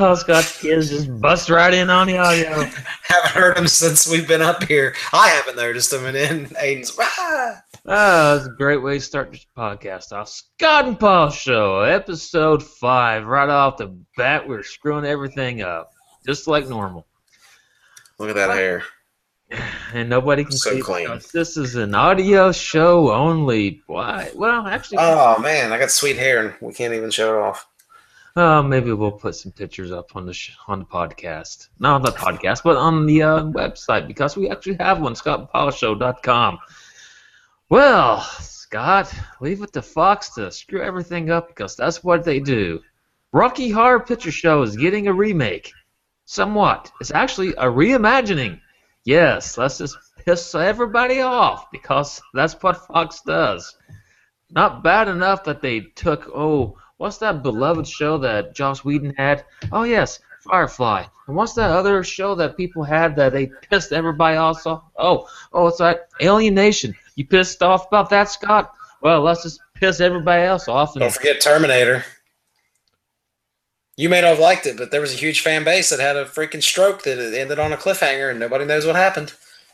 How Scott's kids just bust right in on the audio. Haven't heard him since we've been up here. I haven't noticed him, and then Aiden's. Ah! Ah, that's a great way to start this podcast off. Scott and Paul Show, episode five. Right off the bat, we're screwing everything up, just like normal. Look at that hair. And nobody can So see it clean. because this is an audio show only. Why? Well, actually, Oh man, I got sweet hair, and we can't even show it off. Uh, maybe we'll put some pictures up on the sh- on the podcast. Not on the podcast, but on the uh, website because we actually have one, scottandpaulshow.com. Well, Scott, leave it to Fox to screw everything up because that's what they do. Rocky Horror Picture Show is getting a remake. Somewhat. It's actually a reimagining. Yes, let's just piss everybody off because that's what Fox does. Not bad enough that they took, oh, what's that beloved show that Joss Whedon had? Oh, yes, Firefly. And what's that other show that people had that they pissed everybody off? Oh, oh, it's that Alien Nation. You pissed off about that, Scott? Well, let's just piss everybody else off. And Don't forget Terminator. You may not have liked it, but there was a huge fan base that had a freaking stroke that it ended on a cliffhanger, and nobody knows what happened.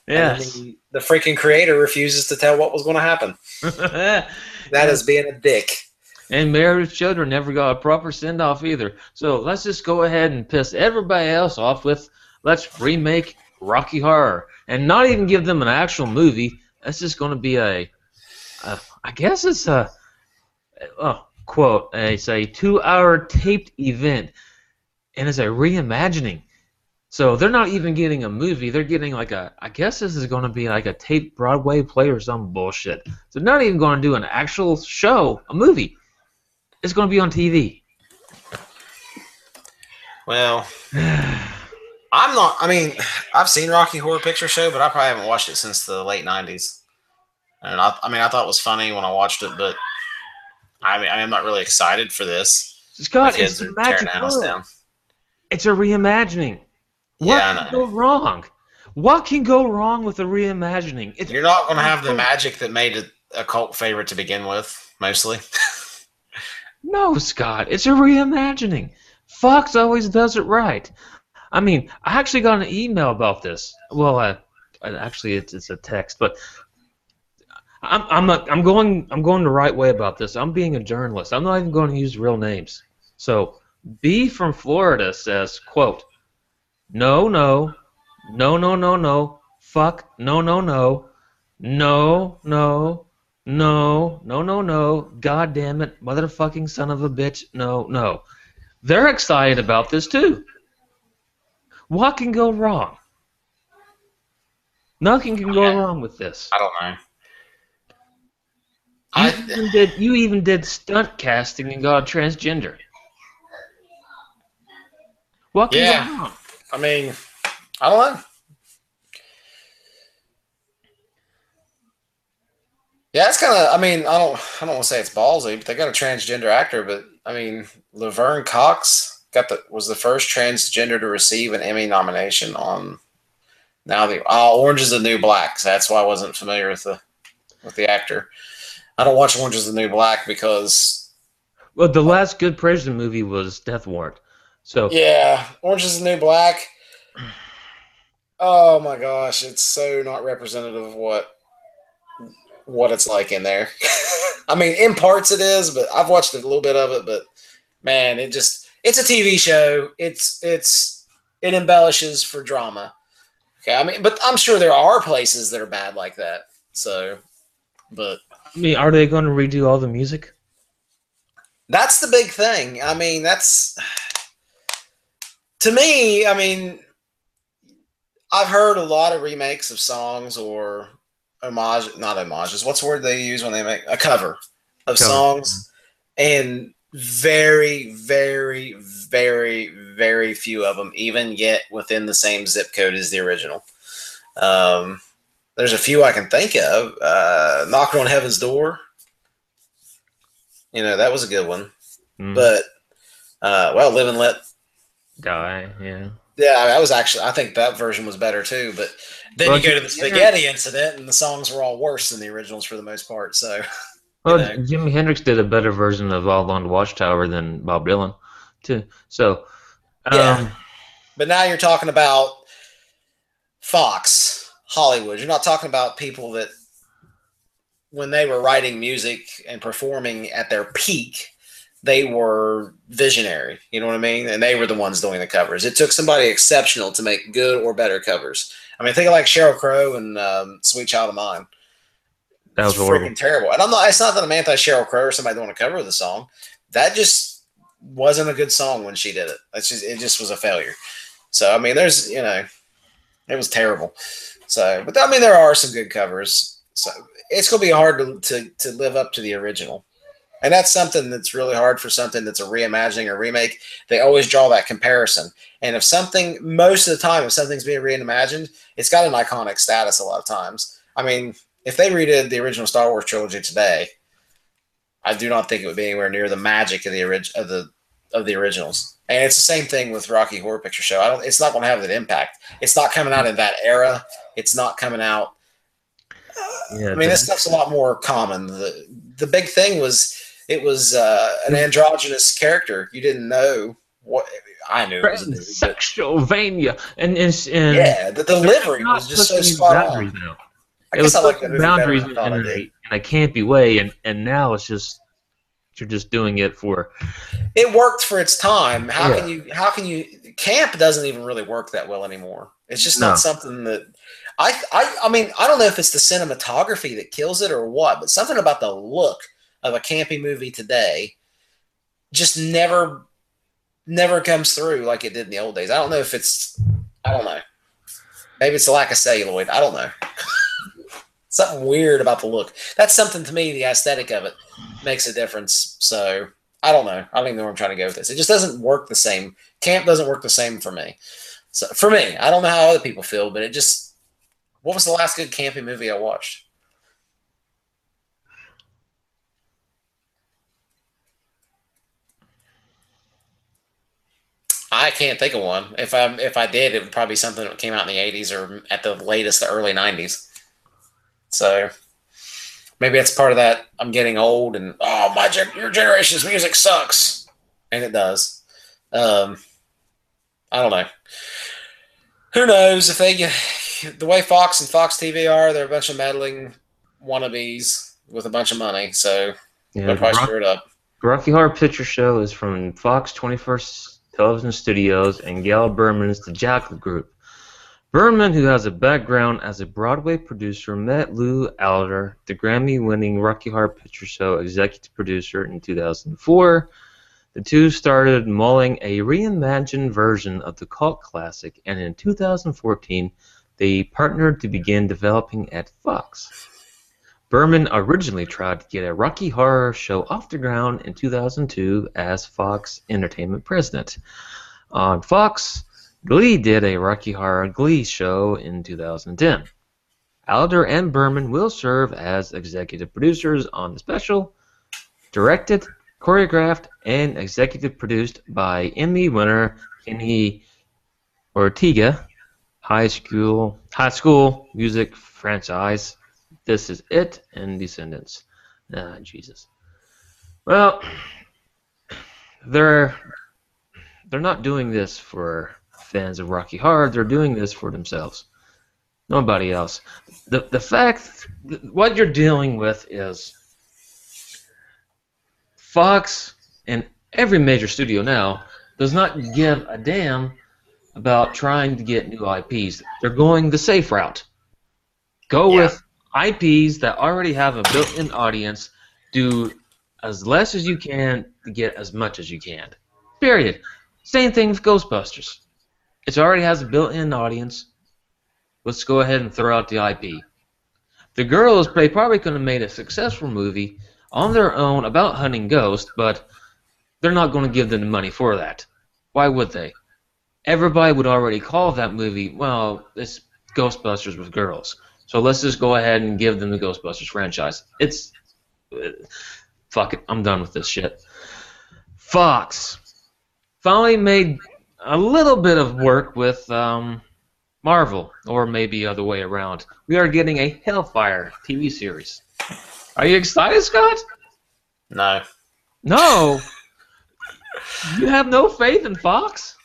Yeah. the, the freaking creator refuses to tell what was going to happen. That is being a dick. And Married Children never got a proper send off either. So let's just go ahead and piss everybody else off with let's remake Rocky Horror and not even give them an actual movie. That's just going to be a, a I guess it's a, oh, quote, it's a two hour taped event and it's a reimagining. So they're not even getting a movie. They're getting like a. I guess this is going to be like a taped Broadway play or some bullshit. They're not even going to do an actual show, a movie. It's going to be on TV. Well, I'm not. I mean, I've seen Rocky Horror Picture Show, but I probably haven't watched it since the late '90s. And I, I mean, I thought it was funny when I watched it, but I mean, I'm not really excited for this. Scott, it's kids a are tearing magic the house down. It's a reimagining. What Yeah, can go wrong? What can go wrong with a reimagining? It's You're not going to have the magic that made it a cult favorite to begin with, mostly. No, Scott, it's a reimagining. Fox always does it right. I mean, I actually got an email about this. Well, uh, actually, it's, it's a text, but I'm I'm not, I'm going I'm going the right way about this. I'm being a journalist. I'm not even going to use real names. So, B from Florida says, "quote No, no, no, no, no, no, fuck, no, no, no, no, no." No, no, no, no. God damn it. Motherfucking son of a bitch. No, no. They're excited about this too. What can go wrong? Nothing can go Yeah. wrong with this. I don't know. You I, even did you even did stunt casting and got a transgender. What can Yeah. go wrong? I mean, I don't know. Yeah, it's kind of. I mean, I don't. I don't want to say it's ballsy, but they got a transgender actor. But I mean, Laverne Cox got the was the first transgender to receive an Emmy nomination on. Now the oh, Orange is the New Black. So that's why I wasn't familiar with the with the actor. I don't watch Orange is the New Black because Well, the last good prison movie was Death Warrant. So Yeah, Orange is the New Black. Oh my gosh, it's so not representative of what what it's like in there. I mean, in parts it is, but I've watched a little bit of it, but man, it just it's a TV show. It's it's it embellishes for drama. Okay, I mean, but I'm sure there are places that are bad like that. So, but I mean, are they going to redo all the music? That's the big thing. I mean, that's to me. I mean, I've heard a lot of remakes of songs or homage, not homages. What's the word they use when they make a cover of Cover. songs? And very, very, very, very few of them even get within the same zip code as the original. Um, there's a few I can think of. Uh, Knocking on Heaven's Door. You know, that was a good one. Mm, But uh, well, Live and Let. die, yeah. Yeah, that was actually. I think that version was better too. But then Well, you go to the spaghetti incident, and the songs were all worse than the originals for the most part. So Well, know. Jimi Hendrix did a better version of All Along the Watchtower than Bob Dylan, too. So, Yeah. Um, But now you're talking about Fox, Hollywood. You're not talking about people that, when they were writing music and performing at their peak, they were visionary. You know what I mean? And they were the ones doing the covers. It took somebody exceptional to make good or better covers. I mean, think of like Sheryl Crow and um, Sweet Child of Mine. that was It's freaking terrible. And I'm not. It's not that I'm anti Sheryl Crow or somebody doing a cover of the song. That just wasn't a good song when she did it. That's just it. Just was a failure. So I mean, there's you know, it was terrible. So, but I mean, there are some good covers. So it's gonna be hard to to, to live up to the original. And that's something that's really hard for something that's a reimagining or remake. They always draw that comparison. And if something, most of the time, if something's being reimagined, it's got an iconic status a lot of times. I mean, if they redid the original Star Wars trilogy today, I do not think it would be anywhere near the magic of the orig- of the of the originals. And it's the same thing with Rocky Horror Picture Show. I don't. It's not going to have that impact. It's not coming out in that era. It's not coming out. Yeah, I mean, this stuff's a lot more common. The the big thing was it was uh, an androgynous character. You didn't know what I knew. It was a dude, but Sexualvania, and and, and yeah, the delivery was just so spot on. now. I it was I like that pushing movie better boundaries in, I in, a, in a campy way, and and now it's just you're just doing it for it worked for its time. How Yeah. can you? How can you? Camp doesn't even really work that well anymore. It's just No. not something that. I, I I mean I don't know if it's the cinematography that kills it or what, but something about the look of a campy movie today just never never comes through like it did in the old days. I don't know if it's I don't know. Maybe it's the lack of celluloid. I don't know. something weird about the look. That's something to me. The aesthetic of it makes a difference. So I don't know. I don't even know where I'm trying to go with this. It just doesn't work the same. Camp doesn't work the same for me. So for me, I don't know how other people feel, but it just. What was the last good campy movie I watched? I can't think of one. If I if I did, it would probably be something that came out in the '80s or at the latest, the early '90s. So maybe it's part of that. I'm getting old, and oh, my your generation's music sucks, and it does. Um, I don't know. Who knows if they the way Fox and Fox TV are? They're a bunch of meddling wannabes with a bunch of money, so yeah, they'll probably Rock- screw it up. Rocky Horror Picture Show is from Fox 21st Television Studios and Gail Berman's The Jackal Group. Berman, who has a background as a Broadway producer, met Lou Adler, the Grammy-winning Rocky Horror Picture Show executive producer, in 2004. The two started mulling a reimagined version of the cult classic, and in 2014, they partnered to begin developing at Fox. Berman originally tried to get a Rocky Horror show off the ground in 2002 as Fox Entertainment president. On Fox, Glee did a Rocky Horror Glee show in 2010. Adler and Berman will serve as executive producers on the special, directed, choreographed, and executive produced by Emmy winner Kenny Ortega, High School High School Music franchise. This is it and Descendants. Ah, Jesus. Well, they're they're not doing this for fans of Rocky Horror. They're doing this for themselves. Nobody else. The the fact what you're dealing with is Fox and every major studio now does not give a damn about trying to get new IPs. They're going the safe route. Go Yeah. with IPs that already have a built-in audience. Do as less as you can to get as much as you can. Period. Same thing with Ghostbusters. It already has a built-in audience. Let's go ahead and throw out the IP. The girls they probably could have made a successful movie on their own about hunting ghosts, but they're not going to give them the money for that. Why would they? Everybody would already call that movie, well, it's Ghostbusters with girls. So let's just go ahead and give them the Ghostbusters franchise. It's fuck it. I'm done with this shit. Fox finally made a little bit of work with um, Marvel, or maybe other way around. We are getting a Hellfire TV series. Are you excited, Scott? No. No. you have no faith in Fox?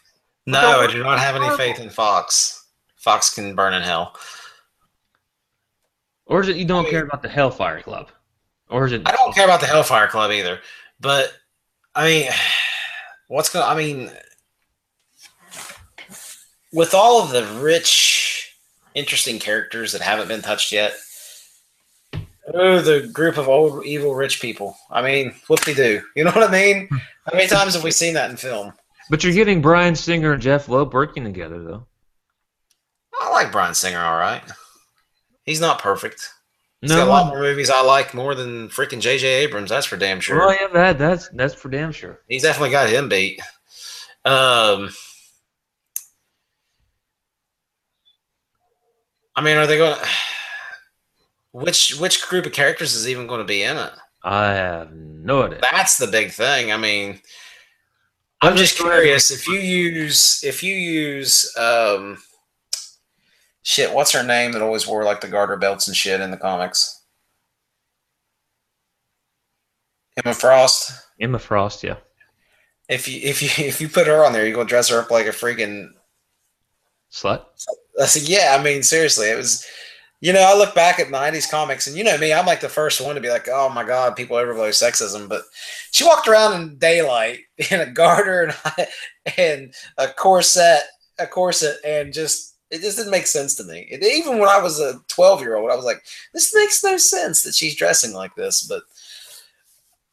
No, I do not have any faith in Fox. Fox can burn in hell. Or is it you don't I mean- care about the Hellfire Club? Or is it? I don't care about the Hellfire Club either. But I mean, what's going? I mean, with all of the rich, interesting characters that haven't been touched yet. Oh, the group of old evil rich people. I mean, what they do? You know what I mean? Hmm. How many times have we seen that in film? But you're getting Bryan Singer and Jeph Loeb working together, though. I like Bryan Singer, all right. He's not perfect. He's No, got a lot more movies I like more than freaking J.J. Abrams. That's for damn sure. well, yeah, that that's that's for damn sure. He's definitely got him beat. Um, I mean, are they going? to Which which group of characters is even going to be in it? I have no idea. That's the big thing. I mean, I'm just curious if you use if you use um, shit. What's her name that always wore like the garter belts and shit in the comics? Emma Frost. Emma Frost, yeah. If you if you if you put her on there, you're gonna dress her up like a freaking Slut. I said, yeah, I mean, seriously, it was, you know, I look back at 90s comics and you know me, I'm like the first one to be like, oh my God, people overblow sexism. But she walked around in daylight in a garter and, and a corset, a corset, and just, it just didn't make sense to me. It, even when I was a 12 year old, I was like, this makes no sense that she's dressing like this. But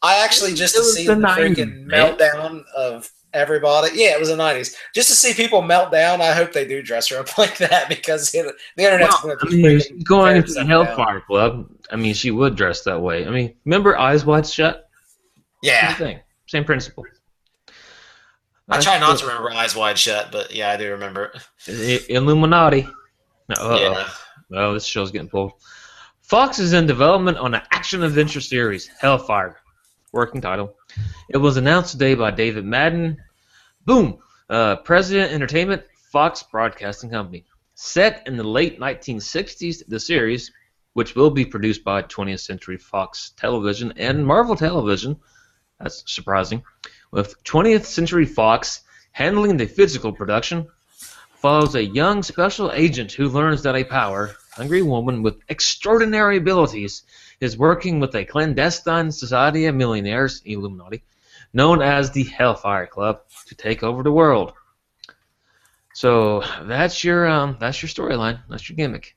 I actually just to see the the, 90s, freaking meltdown of everybody. Yeah, it was the 90s. Just to see people melt down, I hope they do dress her up like that because it, the internet's Well, going to I mean, going into the Hellfire Club. I mean, she would dress that way. I mean, remember Eyes Wide Shut? Yeah. Same thing. Same principle. I try not to remember Eyes Wide Shut, but yeah, I do remember it. Illuminati. No, uh-oh. Yeah. Oh, this show's getting pulled. Fox is in development on an action adventure series, Hellfire. Working title. It was announced today by David Madden. Boom! Uh, President Entertainment, Fox Broadcasting Company. Set in the late 1960s, the series, which will be produced by 20th Century Fox Television and Marvel Television, that's surprising, with 20th Century Fox handling the physical production, follows a young special agent who learns that a power hungry woman with extraordinary abilities is working with a clandestine society of millionaires, Illuminati, known as the Hellfire Club, to take over the world. So that's your um, that's your storyline. That's your gimmick.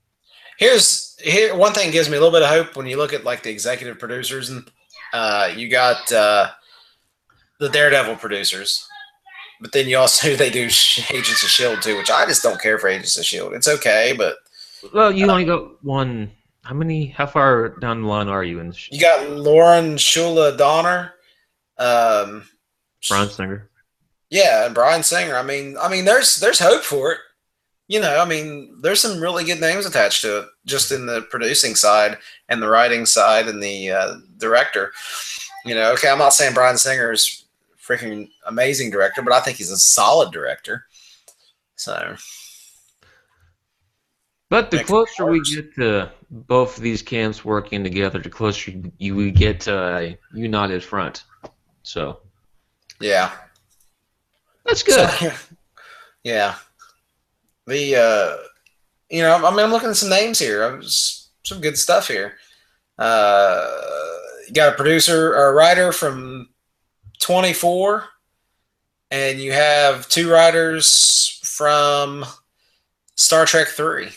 Here's here one thing gives me a little bit of hope when you look at like the executive producers and uh, you got uh, the Daredevil producers, but then you also they do Agents of Shield too, which I just don't care for Agents of Shield. It's okay, but Well, you only got one. How many? How far down the line are you in? you got Lauren Shuler Donner, um, Bryan Singer. Yeah, and Bryan Singer. I mean, I mean, there's there's hope for it. You know, I mean, there's some really good names attached to it, just in the producing side and the writing side and the uh, director. You know, okay, I'm not saying Bryan Singer is freaking amazing director, but I think he's a solid director. So But the Next closer we get to both of these camps working together, the closer you we get to a united front. So yeah, that's good. So, yeah, the uh, you know, I mean, I'm looking at some names here. I was, some good stuff here. Uh, you got a producer or a writer from 24, and you have two writers from Star Trek 3.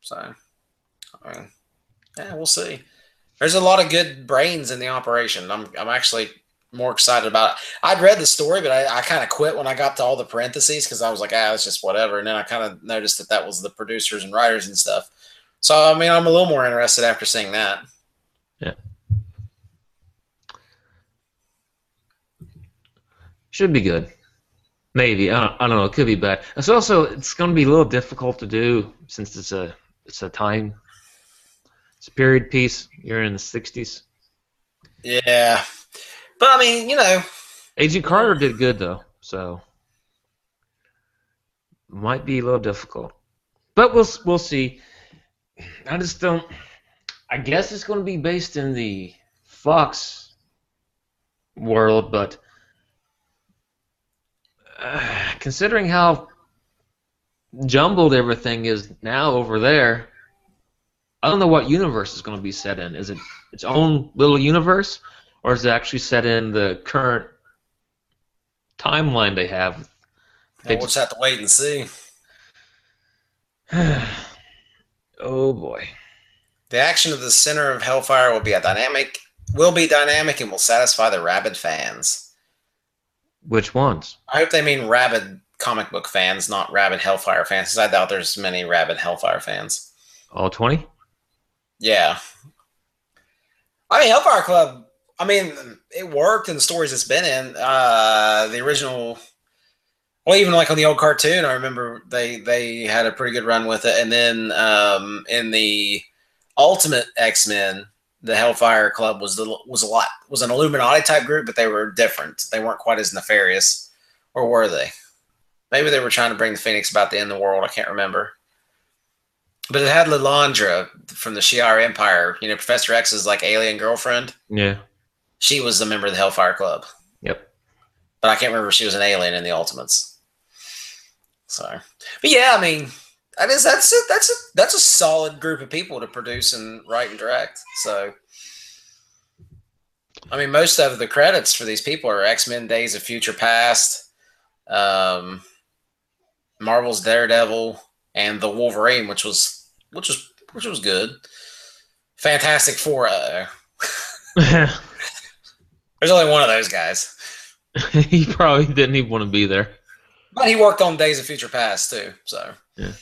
So, I mean, yeah, we'll see. There's a lot of good brains in the operation. I'm, I'm actually more excited about it. I'd read the story, but I, I kind of quit when I got to all the parentheses because I was like, ah, it's just whatever. And then I kind of noticed that that was the producers and writers and stuff. So, I mean, I'm a little more interested after seeing that. Should be good. Maybe I don't, I don't know. It could be bad. It's also it's going to be a little difficult to do since it's a it's a time. It's a period piece. You're in the '60s. Yeah. But I mean, you know, Agent Carter did good though, so might be a little difficult. But we'll we'll see. I just don't. I guess it's going to be based in the Fox world, but uh, considering how jumbled everything is now over there, I don't know what universe is going to be set in. Is it its own little universe, or is it actually set in the current timeline they have? Well, we'll just have to wait and see. oh boy. The action of the center of Hellfire will be a dynamic will be dynamic and will satisfy the rabid fans. Which ones? I hope they mean rabid comic book fans, not rabid Hellfire fans, because I doubt there's many rabid Hellfire fans. All twenty? Yeah. I mean Hellfire Club I mean, it worked in the stories it's been in. Uh, the original well, even like on the old cartoon, I remember they they had a pretty good run with it. And then um, in the Ultimate X Men, the Hellfire Club was the was a lot was an Illuminati type group, but they were different. They weren't quite as nefarious, or were they? Maybe they were trying to bring the Phoenix about the end of the world. I can't remember. But it had Lilandra from the Shi'ar Empire. You know, Professor X's like alien girlfriend. Yeah. She was a member of the Hellfire Club. Yep. But I can't remember if she was an alien in the Ultimates. So, but yeah, I mean, that is that's a, that's a that's a solid group of people to produce and write and direct. So, I mean, most of the credits for these people are X Men: Days of Future Past, um, Marvel's Daredevil, and the Wolverine, which was which was which was good. Fantastic Four. Uh, There's only one of those guys. he probably didn't even want to be there. But he worked on Days of Future Past too, so. Yeah.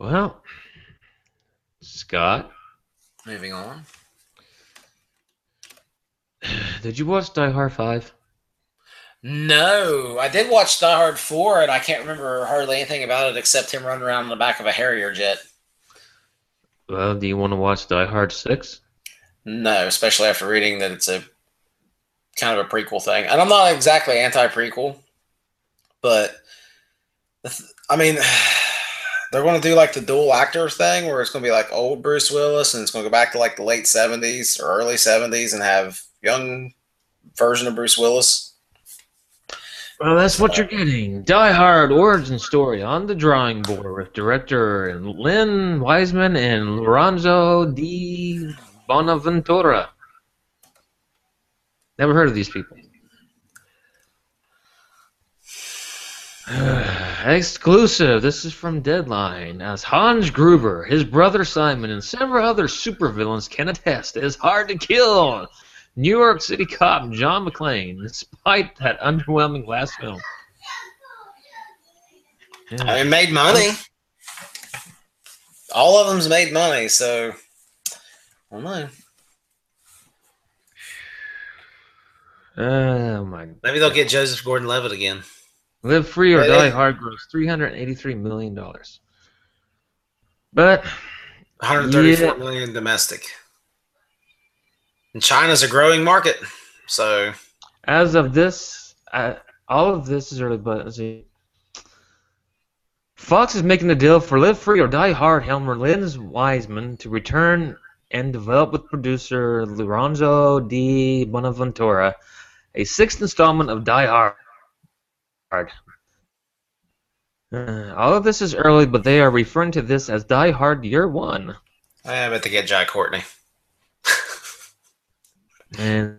Well, Scott. Moving on. Did you watch Die Hard 5? No, I did watch Die Hard 4, and I can't remember hardly anything about it except him running around in the back of a Harrier jet. Well, do you want to watch Die Hard 6? No, especially after reading that it's a kind of a prequel thing. And I'm not exactly anti prequel, but I mean, they're going to do like the dual actor thing where it's going to be like old Bruce Willis and it's going to go back to like the late 70s or early 70s and have young version of Bruce Willis. Well, that's what you're getting. Die Hard origin story on the drawing board with director Len Wiseman and Lorenzo di Bonaventura. Never heard of these people. Exclusive. This is from Deadline. As Hans Gruber, his brother Simon, and several other supervillains can attest, it is hard to kill New York City cop John McClane, despite that underwhelming last film. Yeah. It made money. All of them's made money, so I don't know. Oh my! Maybe they'll get Joseph Gordon-Levitt again. Live Free or Die Hard gross three hundred eighty-three million dollars, but one hundred thirty-four yeah. million domestic. And China's a growing market, so as of this, uh, all of this is early, but see, Fox is making a deal for Live Free or Die Hard Helmer Lens Wiseman to return and develop with producer Lorenzo di Bonaventura a sixth installment of Die Hard. Uh, all of this is early, but they are referring to this as Die Hard Year One. I am bet they get Jai Courtney. and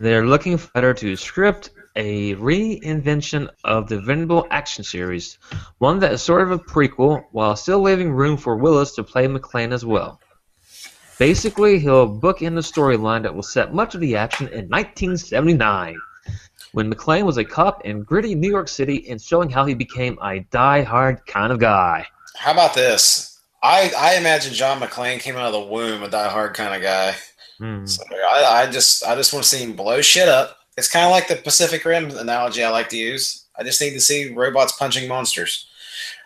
they're looking better to script a reinvention of the Venable action series, one that is sort of a prequel, while still leaving room for Willis to play McClane as well. Basically, he'll book in the storyline that will set much of the action in 1979, when McClane was a cop in gritty New York City and showing how he became a die-hard kind of guy. How about this? I, I imagine John McClane came out of the womb a die-hard kind of guy. Hmm. So I, I just I just want to see him blow shit up. It's kind of like the Pacific Rim analogy I like to use. I just need to see robots punching monsters.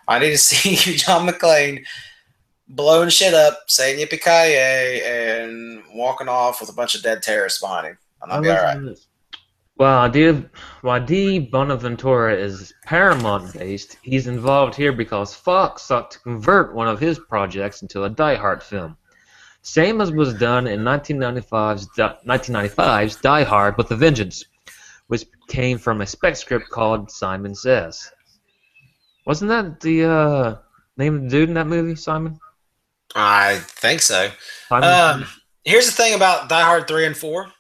I need to see John McClane blowing shit up, saying yippee ki and walking off with a bunch of dead terrorists behind him. And I'll be all right. Well, while di Bonaventura is Paramount based, he's involved here because Fox sought to convert one of his projects into a Die Hard film. Same as was done in 1995's, 1995's Die Hard with a Vengeance, which came from a spec script called Simon Says. Wasn't that the uh, name of the dude in that movie, Simon? I think so. Um, here's the thing about Die Hard three and four.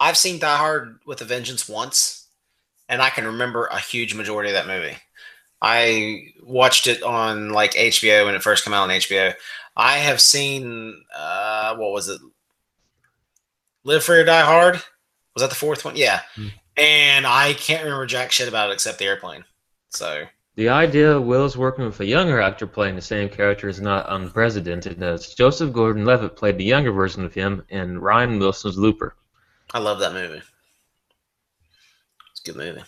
I've seen Die Hard with a Vengeance once, and I can remember a huge majority of that movie. I watched it on like HBO when it first came out on HBO. I have seen uh, what was it? Live Free or Die Hard. Was that the fourth one? Yeah. Hmm. And I can't remember jack shit about it except the airplane. So The idea of Will's working with a younger actor playing the same character is not unprecedented, as Joseph Gordon Levitt played the younger version of him in Ryan Wilson's Looper. I love that movie. It's a good movie.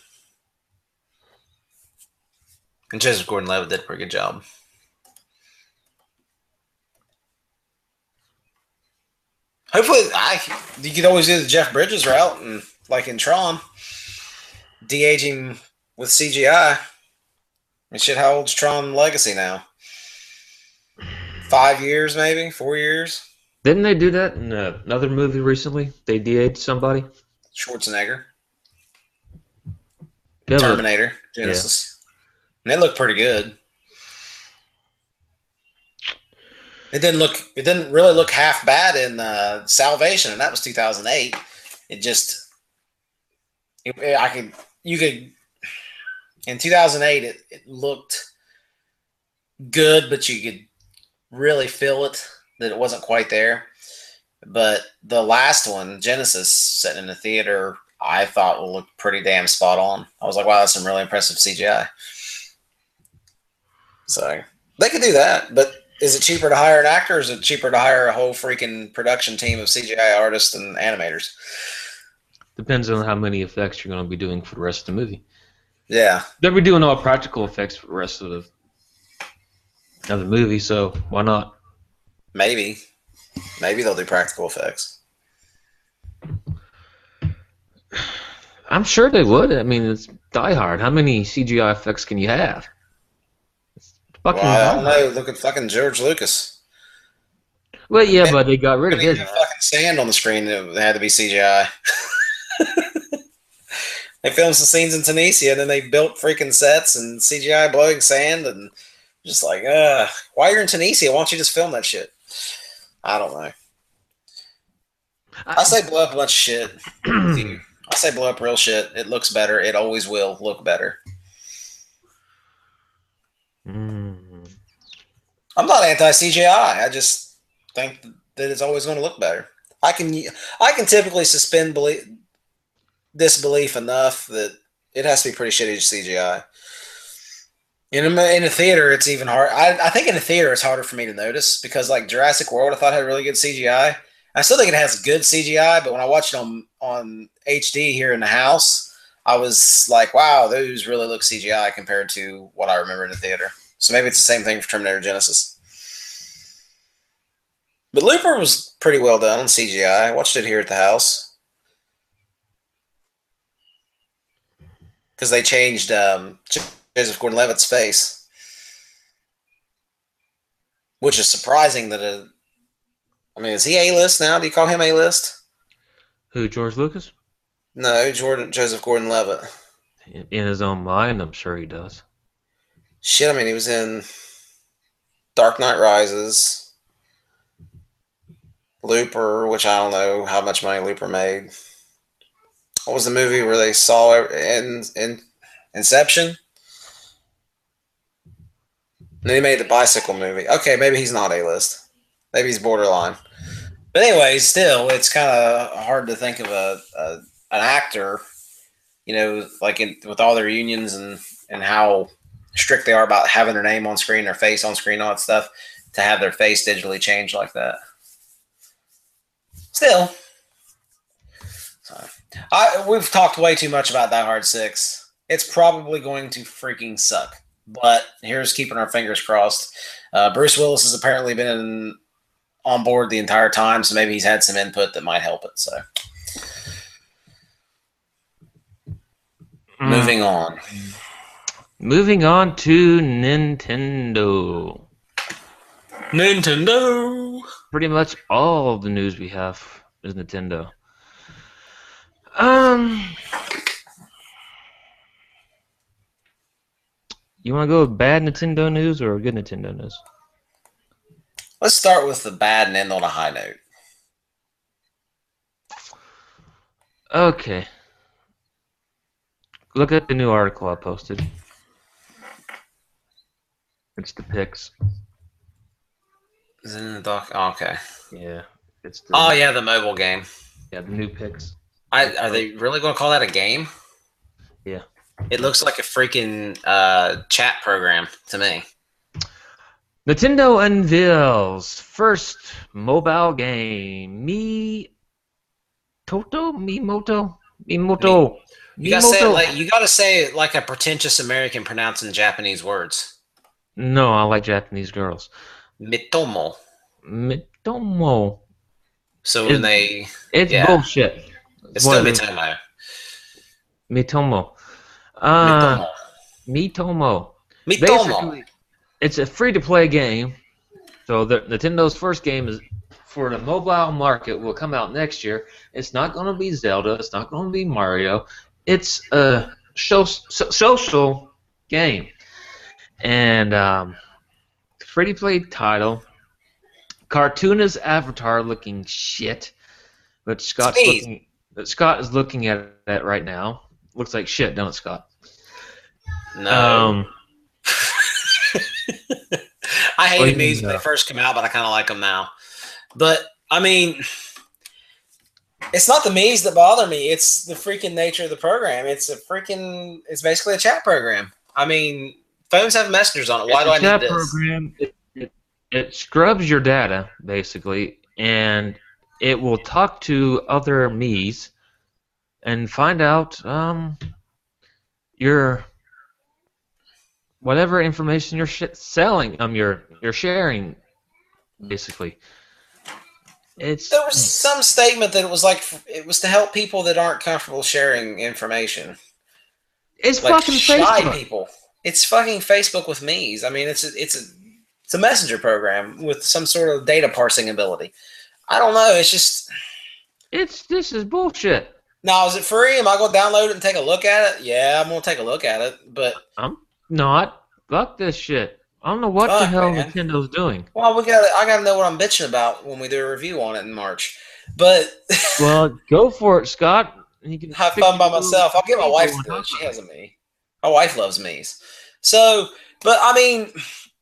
And Joseph Gordon Levitt did a pretty good job. Hopefully, I you could always do the Jeff Bridges route, and like in Tron, de aging with CGI. And shit, how old's Tron Legacy now? Five years, maybe four years. Didn't they do that in uh, another movie recently? They de-aged somebody. Schwarzenegger, Yeah, Terminator, Genisys, and they look pretty good. It didn't look. It didn't really look half bad in uh, Salvation, and that was 2008. It just, it, it- I could, you could, in 2008, it, it looked good, but you could really feel it that it wasn't quite there. But the last one, Genisys, sitting in the theater, I thought will look pretty damn spot on. I was like, wow, that's some really impressive CGI. So they could do that, but is it cheaper to hire an actor or is it cheaper to hire a whole freaking production team of CGI artists and animators? Depends on how many effects you're going to be doing for the rest of the movie. Yeah. They'll be doing all practical effects for the rest of the of the movie, so why not? Maybe. Maybe they'll do practical effects. I'm sure they would. I mean, it's Die Hard. How many CGI effects can you have? It's Well, fucking I don't know. Look at fucking George Lucas. Well, yeah, but they got rid of his. fucking sand on the screen that had to be CGI. they filmed some scenes in Tunisia, and then they built freaking sets and CGI blowing sand, and just like, uh, why you're in Tunisia? Why don't you just film that shit? I don't know. I say blow up a bunch of shit. I say blow up real shit. It looks better. It always will look better. Mm. I'm not anti CGI. I just think that it's always going to look better. I can I can typically suspend belief, disbelief enough that it has to be pretty shitty CGI. In a, in a theater, it's even hard. I, I think in a theater, it's harder for me to notice because like Jurassic World, I thought had really good CGI. I still think it has good CGI, but when I watched it on on HD here in the house, I was like, wow, those really look CGI compared to what I remember in the theater. So maybe it's the same thing for Terminator Genisys. But Looper was pretty well done on CGI. I watched it here at the house. Because they changed um, Joseph Gordon Levitt's face. Which is surprising that a. I mean, is he A list now? Do you call him A list? Who, George Lucas? No, Jordan Joseph Gordon Levitt. In his own mind, I'm sure he does. Shit, I mean, he was in Dark Knight Rises, Looper, which I don't know how much money Looper made. What was the movie where they saw it in, in Inception? And then he made the bicycle movie. Okay, maybe he's not A list. Maybe he's borderline. But anyway, still, it's kind of hard to think of a, a an actor, you know, like in, with all their unions and and how strict they are about having their name on screen, their face on screen, all that stuff, to have their face digitally changed like that. Still, I we've talked way too much about Die Hard Six. It's probably going to freaking suck. But here's keeping our fingers crossed. Uh, Bruce Willis has apparently been in, on board the entire time, so maybe he's had some input that might help it. So, Mm. moving on. Moving on to Nintendo. Nintendo. Pretty much all the news we have is Nintendo. Um, you want to go with bad Nintendo news or good Nintendo news? Let's start with the bad and end on a high note. Okay. Look at the new article I posted. It's the pics. Is it in the doc? Oh, okay. Yeah. It's the, Oh yeah, the mobile game. yeah, the new pics. I, are they really going to call that a game? Yeah. It looks like a freaking uh, chat program to me. Nintendo unveils first mobile game. Mi Toto? Mi Moto? Mi You gotta say like you gotta say it like a pretentious American pronouncing Japanese words. No, I like Japanese girls. Miitomo. Miitomo. So when It- they, It's Yeah. bullshit. it's still Miitomo. Miitomo. Uh, Miitomo. Miitomo. Basically, it's a free-to-play game. So the Nintendo's first game is for the mobile market will come out next year. It's not going to be Zelda. It's not going to be Mario. It's a so, so, social game, and um, free-to-play title. Cartoonist avatar looking shit, but Scott's Sneeze. looking. But Scott is looking at it right now. Looks like shit, don't it, Scott? No. Um, I hated you these when they first came out, but I kind of like them now. But I mean, it's not the Miis that bother me. It's the freaking nature of the program. It's a freaking. It's basically a chat program. I mean, phones have messengers on it. Why It's do I need this? program. It, it, it scrubs your data basically, and it will talk to other Miis and find out um, your whatever information you're sh- selling. Um, you're you're sharing basically. It's There was some statement that it was like it was to help people that aren't comfortable sharing information, it's like fucking shy Facebook. people. It's fucking Facebook with Miis. I mean, it's a, it's a it's a messenger program with some sort of data parsing ability. I don't know. It's just It's this is bullshit. now. Is it free? Am I going to download it and take a look at it? Yeah, I'm going to take a look at it. But Not fuck this shit. I don't know what the hell man. Nintendo's doing. well, we got. I got to know what I'm bitching about when we do a review on it in March. But Well, go for it, Scott. You can have fun by myself. I'll get my wife to do it. talk She has a Mii. My wife loves Miis. So, but I mean,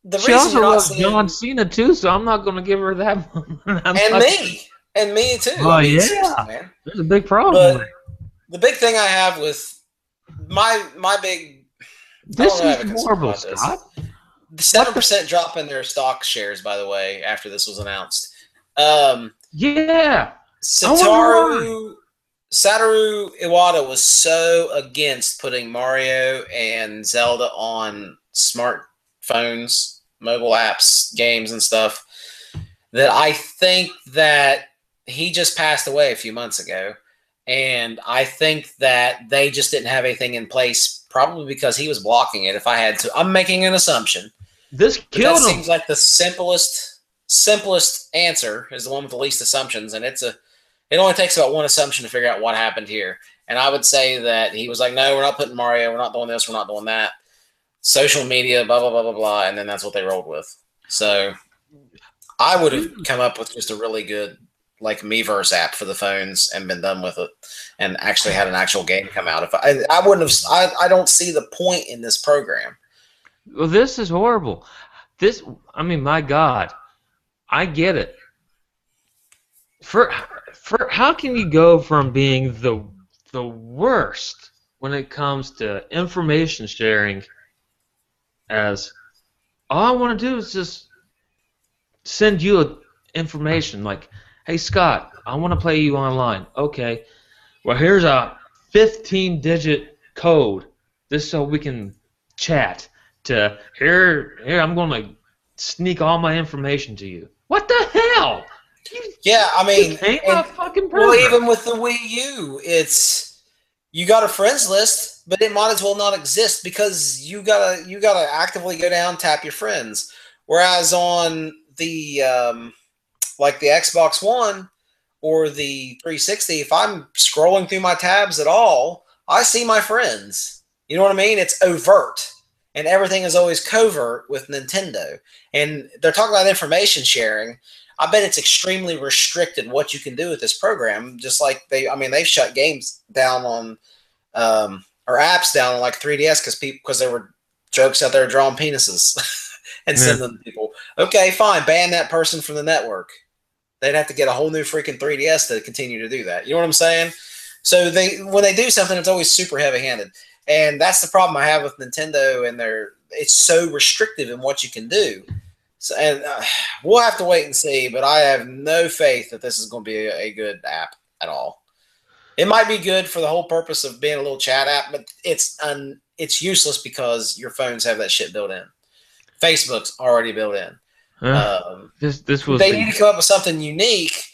the She reason also loves seeing John Cena too, so I'm not going to give her that. I'm and not- me and me too. Oh, I mean, yeah. man. There's a big problem. But the big thing I have with my my big this don't know if I is horrible, about. Scott. the seven percent drop in their stock shares. By the way, after this was announced, um, Yeah, Satoru Satoru Iwata was so against putting Mario and Zelda on smartphones, mobile apps, games, and stuff that I think that he just passed away a few months ago. And I think that they just didn't have anything in place, probably because he was blocking it. If I had to, I'm making an assumption. this killed that him. seems like the simplest simplest answer is the one with the least assumptions, and it's a it only takes about one assumption to figure out what happened here. And I would say that he was like, "No, we're not putting Mario. We're not doing this. We're not doing that." Social media, blah blah blah blah blah, and then that's what they rolled with. So I would have hmm. come up with just a really good like Miiverse app for the phones and been done with it, and actually had an actual game come out. If I, I wouldn't have, I, I don't see the point in this program. Well, this is horrible. This, I mean, my God, I get it. For, for how can you go from being the the worst when it comes to information sharing as all I want to do is just send you information like, hey Scott, I want to play you online. Okay, well here's a 15 digit code just so we can chat to here here I'm going to sneak all my information to you. What the hell? You Yeah, I mean, and- fucking Well, even with the Wii U, it's you got a friends list, but it might as well not exist because you gotta you gotta actively go down tap your friends. Whereas on the um, like the Xbox One, or the 360, if I'm scrolling through my tabs at all, I see my friends. You know what I mean? It's overt. And everything is always covert with Nintendo. And they're talking about information sharing. I bet it's extremely restricted what you can do with this program. Just like they, I mean, they've shut games down on, um, or apps down on like 3DS because people, because there were jokes out there drawing penises and Yeah. sending them to people. Okay, fine, ban that person from the network. They'd have to get a whole new freaking 3DS to continue to do that. You know what I'm saying? So they when they do something, it's always super heavy-handed, and that's the problem I have with Nintendo and their. It's so restrictive in what you can do. So, and uh, we'll have to wait and see. But I have no faith that this is going to be a, a good app at all. It might be good for the whole purpose of being a little chat app, but it's un, it's useless because your phones have that shit built in. Facebook's already built in. Uh, Um, this this was they the- need to come up with something unique,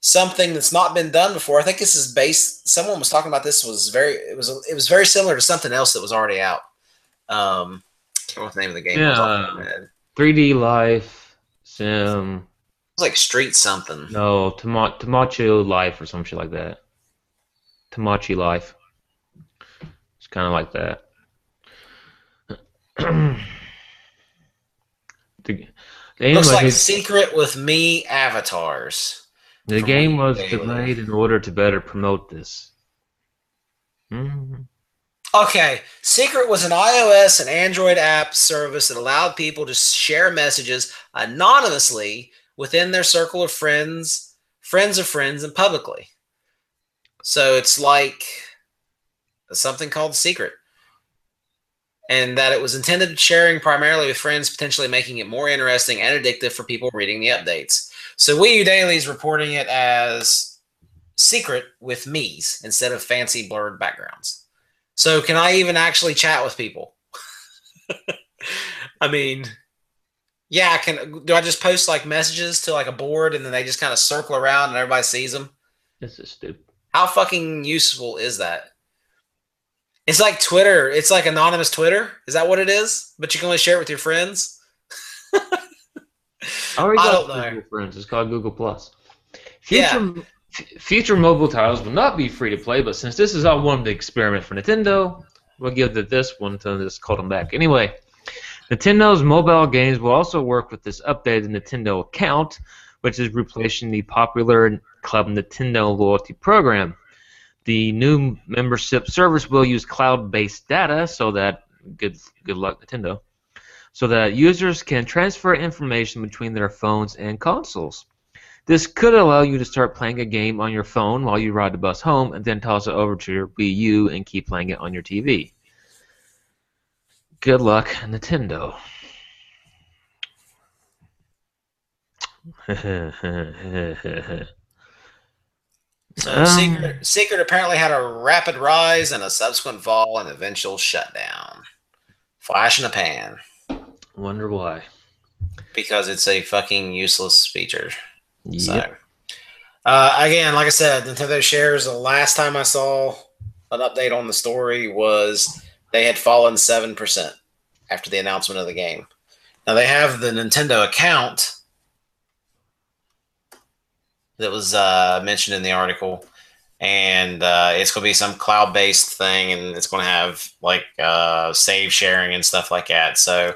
something that's not been done before. I think this is based. Someone was talking about this was very. It was it was very similar to something else that was already out. Um, I can't remember what the name of the game. Yeah. off the top of my head. It 3D Life Sim. was like Street something. No, Tama- Tamacho Life or some shit like that. Tamachi Life. It's kind of like that. the, the game Looks was, like Secret with Mii avatars. the game was delayed in order to better promote this. Mhm. Okay, Secret was an iOS and Android app service that allowed people to share messages anonymously within their circle of friends, friends of friends, and publicly. So it's like something called Secret. And that it was intended sharing primarily with friends, potentially making it more interesting and addictive for people reading the updates. So Wii U Daily is reporting it as Secret with Miis instead of fancy blurred backgrounds. So can I even actually chat with people? I mean, yeah, can do I just post like messages to like a board and then they just kind of circle around and everybody sees them? This is stupid. How fucking useful is that? It's like Twitter. It's like anonymous Twitter. Is that what it is? But you can only share it with your friends. I already got. Google Friends. It's called Google Plus. Yeah. Future, f- future mobile titles will not be free to play, but since this is all one big experiment for Nintendo, we'll give it this one to just call them back. Anyway, Nintendo's mobile games will also work with this updated Nintendo account, which is replacing the popular Club Nintendo loyalty program. The new membership service will use cloud-based data, so that good good luck Nintendo, so that users can transfer information between their phones and consoles. This could allow you to start playing a game on your phone while you ride the bus home, and then toss it over to your Wii U and keep playing it on your TV. Good luck, Nintendo. So Um, Secret, Secret apparently had a rapid rise and a subsequent fall and eventual shutdown. Flash in the pan Wonder why. because it's a fucking useless feature. So, Yep. uh, again, like I said, Nintendo shares. The last time I saw an update on the story was they had fallen seven percent after the announcement of the game. Now they have the Nintendo account that was uh, mentioned in the article, and uh, it's going to be some cloud-based thing, and it's going to have like uh, save sharing and stuff like that. So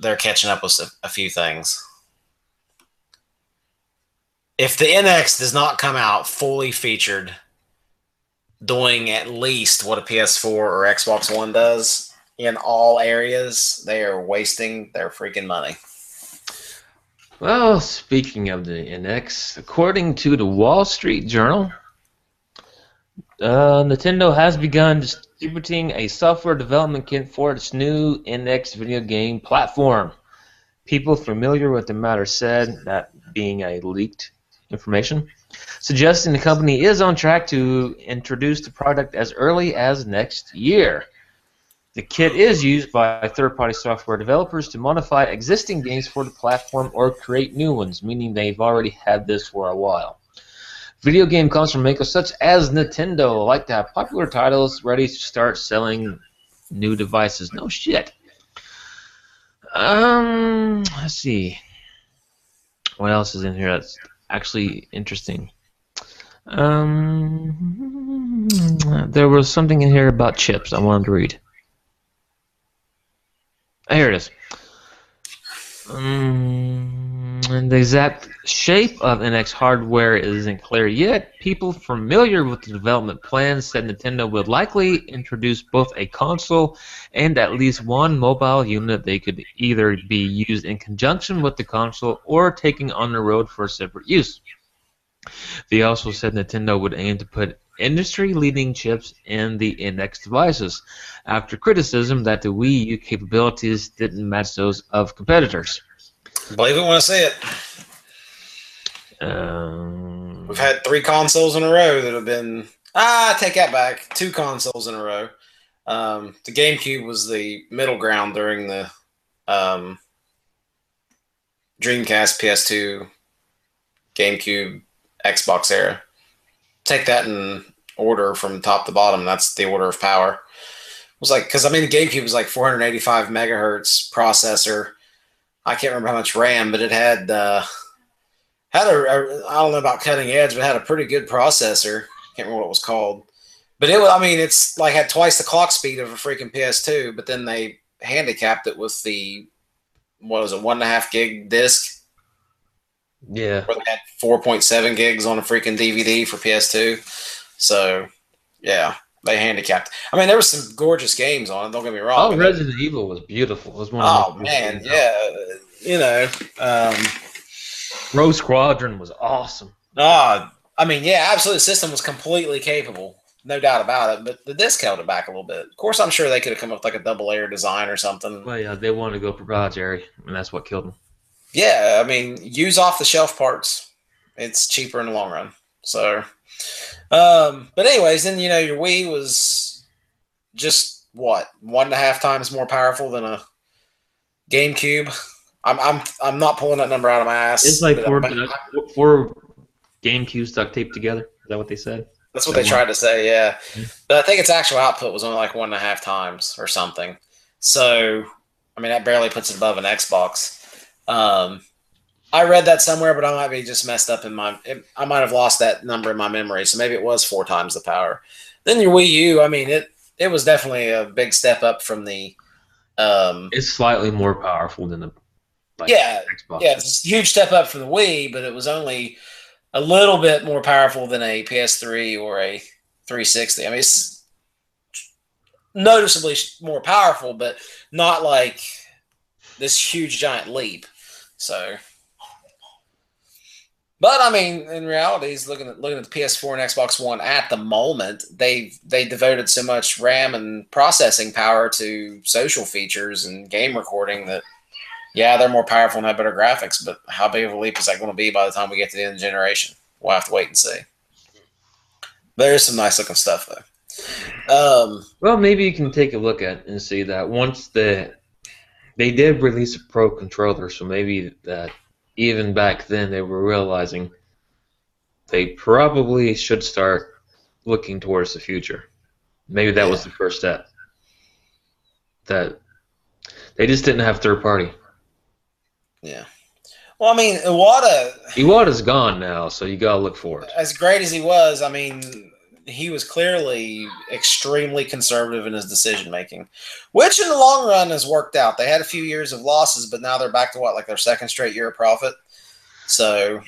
they're catching up with a, a few things if the NX does not come out fully featured, doing at least what a PS4 or Xbox One does in all areas, they are wasting their freaking money. Well, speaking of the NX, according to the Wall Street Journal, uh, Nintendo has begun distributing a software development kit for its new NX video game platform. People familiar with the matter said that being a leaked information, suggesting the company is on track to introduce the product as early as next year. The kit is used by third-party software developers to modify existing games for the platform or create new ones, meaning they've already had this for a while. Video game console makers such as Nintendo like to have popular titles ready to start selling new devices. No shit. Um, let's see. What else is in here that's actually interesting? Um, there was something in here about chips I wanted to read. Ah, Here it is. Um, and the exact shape of NX hardware isn't clear yet. People familiar with the development plans said Nintendo would likely introduce both a console and at least one mobile unit they could either be used in conjunction with the console or taking on the road for separate use. They also said Nintendo would aim to put industry-leading chips in the NX devices, after criticism that the Wii U capabilities didn't match those of competitors. Believe it when I say it. Um, We've had three consoles in a row that have been. Ah, take that back. Two consoles in a row. Um, the GameCube was the middle ground during the um, Dreamcast, PS2, GameCube, Xbox era. Take that in order from top to bottom. That's the order of power. It was like because I mean the GameCube was like 485 megahertz processor. I can't remember how much RAM, but it had uh, had a, a I don't know about cutting edge, but it had a pretty good processor. Can't remember what it was called, but it was. I mean, it's like had twice the clock speed of a freaking PS2, but then they handicapped it with the what was it one and a half gig disc, yeah. where they had 4.7 gigs on a freaking DVD for PS2. So yeah, they handicapped. I mean, there was some gorgeous games on it. Don't get me wrong. Oh, Resident Evil was beautiful. It was one of Oh man, yeah. You know, um, Rogue Squadron was awesome. ah, I mean, yeah, absolute system was completely capable, no doubt about it. But the disc held it back a little bit. Of course, I'm sure they could have come up with like a double layer design or something. Well, yeah, they wanted to go proprietary, and that's what killed them. Yeah, I mean, use off the shelf parts. It's cheaper in the long run. So, um, but anyways, then you know your Wii was just what one and a half times more powerful than a GameCube. I'm I'm I'm not pulling that number out of my ass. It's like four, I'm- four GameCubes duct taped together. Is that what they said? That's what they tried to say, yeah. But I think its actual output was only like one and a half times or something. So, I mean, that barely puts it above an Xbox. Um, I read that somewhere, but I might be just messed up in my. It, I might have lost that number in my memory. So maybe it was four times the power. Then your Wii U, I mean, it it was definitely a big step up from the. Um, It's slightly more powerful than the like, yeah, Xbox. yeah, it's a huge step up from the Wii, but it was only a little bit more powerful than a PS3 or a 360. I mean, it's noticeably more powerful, but not like this huge giant leap. So, but I mean, in reality, he's looking at looking at the PS4 and Xbox One at the moment. They they devoted so much RAM and processing power to social features and game recording that yeah, they're more powerful and have better graphics, but how big of a leap is that going to be by the time we get to the end of the generation? We'll have to wait and see. There's some nice looking stuff though. Um, Well, maybe you can take a look at and see that once the they did release a pro controller, so maybe that even back then they were realizing they probably should start looking towards the future. Maybe that was the first step. That they just didn't have third party. yeah. Well, I mean, Iwata, Iwata's gone now, so you gotta look for it. as great as he was, I mean, he was clearly extremely conservative in his decision making, which in the long run has worked out. They had a few years of losses, but now they're back to what, like their second straight year of profit. So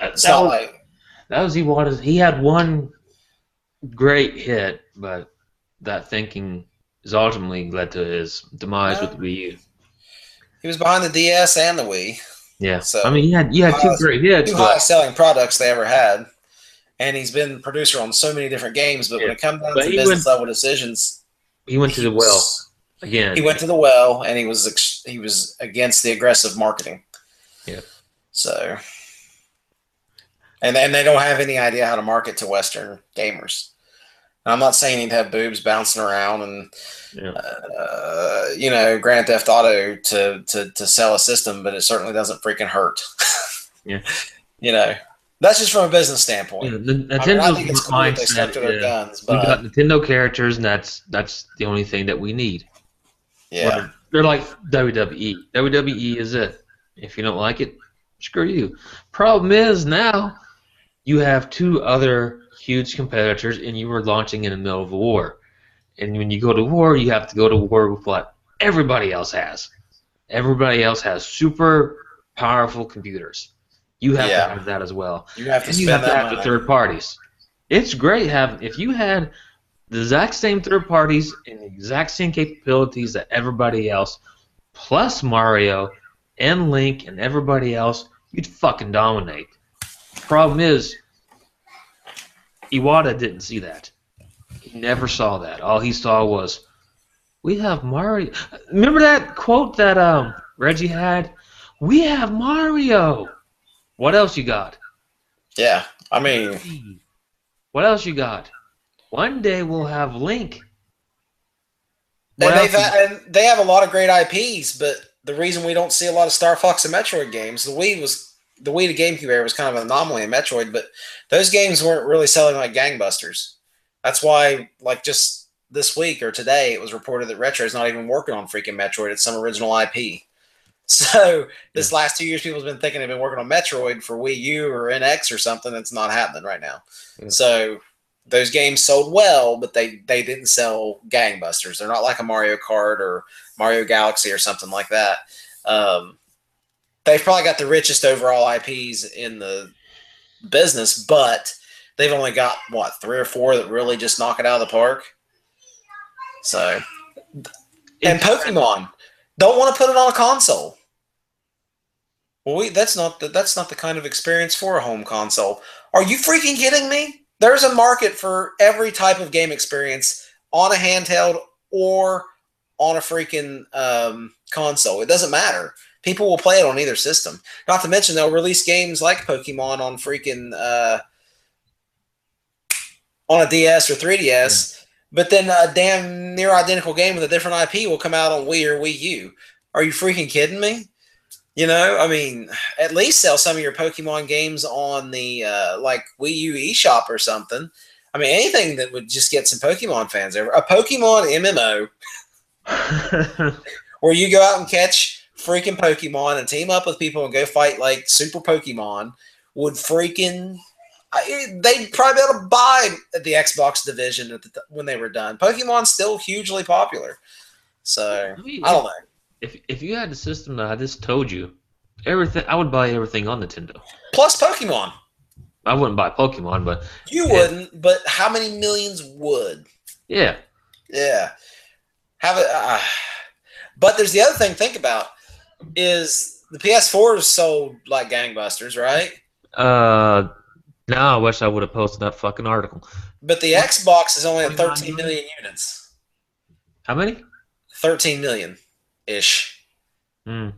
That, it's that not was, like that was Iwata's. He had one great hit, but that thinking has ultimately led to his demise with the Wii U. he was behind the DS and the Wii. Yeah, So- I mean, he had you had two great hits, two highest selling products they ever had. And he's been producer on so many different games, but when it comes down But to business went- level decisions, he went to he the well was- again. He went to the well, and he was ex- he was against the aggressive marketing. Yeah. So, and and they don't have any idea how to market to Western gamers. I'm not saying he'd have boobs bouncing around and Yeah. uh, you know Grand Theft Auto to to to sell a system, but it certainly doesn't freaking hurt. Yeah. You know, that's just from a business standpoint. Yeah, the I, mean, I cool that they stuck mindset. to their yeah. guns, We but got Nintendo characters, and that's that's the only thing that we need. yeah, They're like WWE. WWE is it. If you don't like it, screw you. Problem is now you have two other huge competitors, and you were launching in the middle of a war. And when you go to war, you have to go to war with what everybody else has. Everybody else has super powerful computers. You have Yeah. to have that as well. You have to And you have to have the third parties. It's great having if you had the exact same third parties and the exact same capabilities that everybody else, plus Mario and Link and everybody else, you'd fucking dominate. Problem is, Iwata didn't see that. He never saw that. All he saw was, we have Mario. Remember that quote that um, Reggie had? We have Mario. What else you got? Yeah, I mean, What else you got? One day we'll have Link. and, they've had, and they have a lot of great IPs, but the reason we don't see a lot of Star Fox and Metroid games, the Wii was the Wii to GameCube era was kind of an anomaly in Metroid, but those games weren't really selling like gangbusters. That's why, like just this week or today, it was reported that Retro is not even working on freaking Metroid. It's some original IP. So this last two years, people have been thinking they've been working on Metroid for Wii U or NX or something. That's not happening right now. Yeah. So those games sold well, but they they didn't sell gangbusters. They're not like a Mario Kart or Mario Galaxy or something like that. Um, they've probably got the richest overall IPs in the business, but they've only got what three or four that really just knock it out of the park. So and Pokemon don't want to put it on a console. Well, we, that's not the, that's not the kind of experience for a home console. Are you freaking kidding me? There's a market for every type of game experience on a handheld or on a freaking um, console. It doesn't matter. People will play it on either system. Not to mention they'll release games like Pokemon on freaking uh, on a DS or 3DS. But then a damn near identical game with a different IP will come out on Wii or Wii U. Are you freaking kidding me? You know, I mean, at least sell some of your Pokemon games on the uh, like Wii U eShop or something. I mean, anything that would just get some Pokemon fans over. A Pokemon MMO where you go out and catch freaking Pokemon and team up with people and go fight like super Pokemon would freaking. I, they'd probably be able to buy the Xbox division at the t- when they were done. Pokemon's still hugely popular, so I mean, I don't know. if if you had a system that I just told you everything, I would buy everything on Nintendo. Plus Pokemon, I wouldn't buy Pokemon, but you wouldn't, but how many millions would? yeah, Yeah, have it. Uh, but there's the other thing. Think about is the PS4 is sold like gangbusters, right? uh, now I wish I would have posted that fucking article. But the Xbox is only at 13 million units. How many? 13 million ish. Hmm.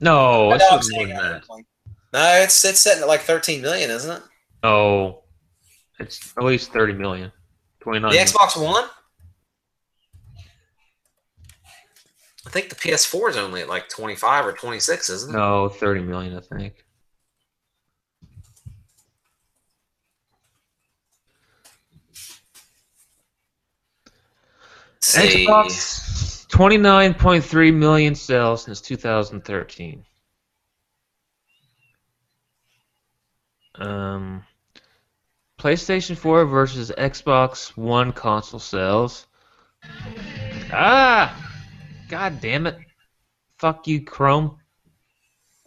No, I it's know more than that. that. No, it's it's sitting at like 13 million, isn't it? Oh, it's at least thirty million. Twenty nine. The Xbox One? I think the PS4 is only at like 25 or 26, isn't it? No, thirty million, I think. Xbox, twenty nine point three million sales since two thousand thirteen. Um, PlayStation 4 versus Xbox One console sales. Ah! God damn it. Fuck you, Chrome.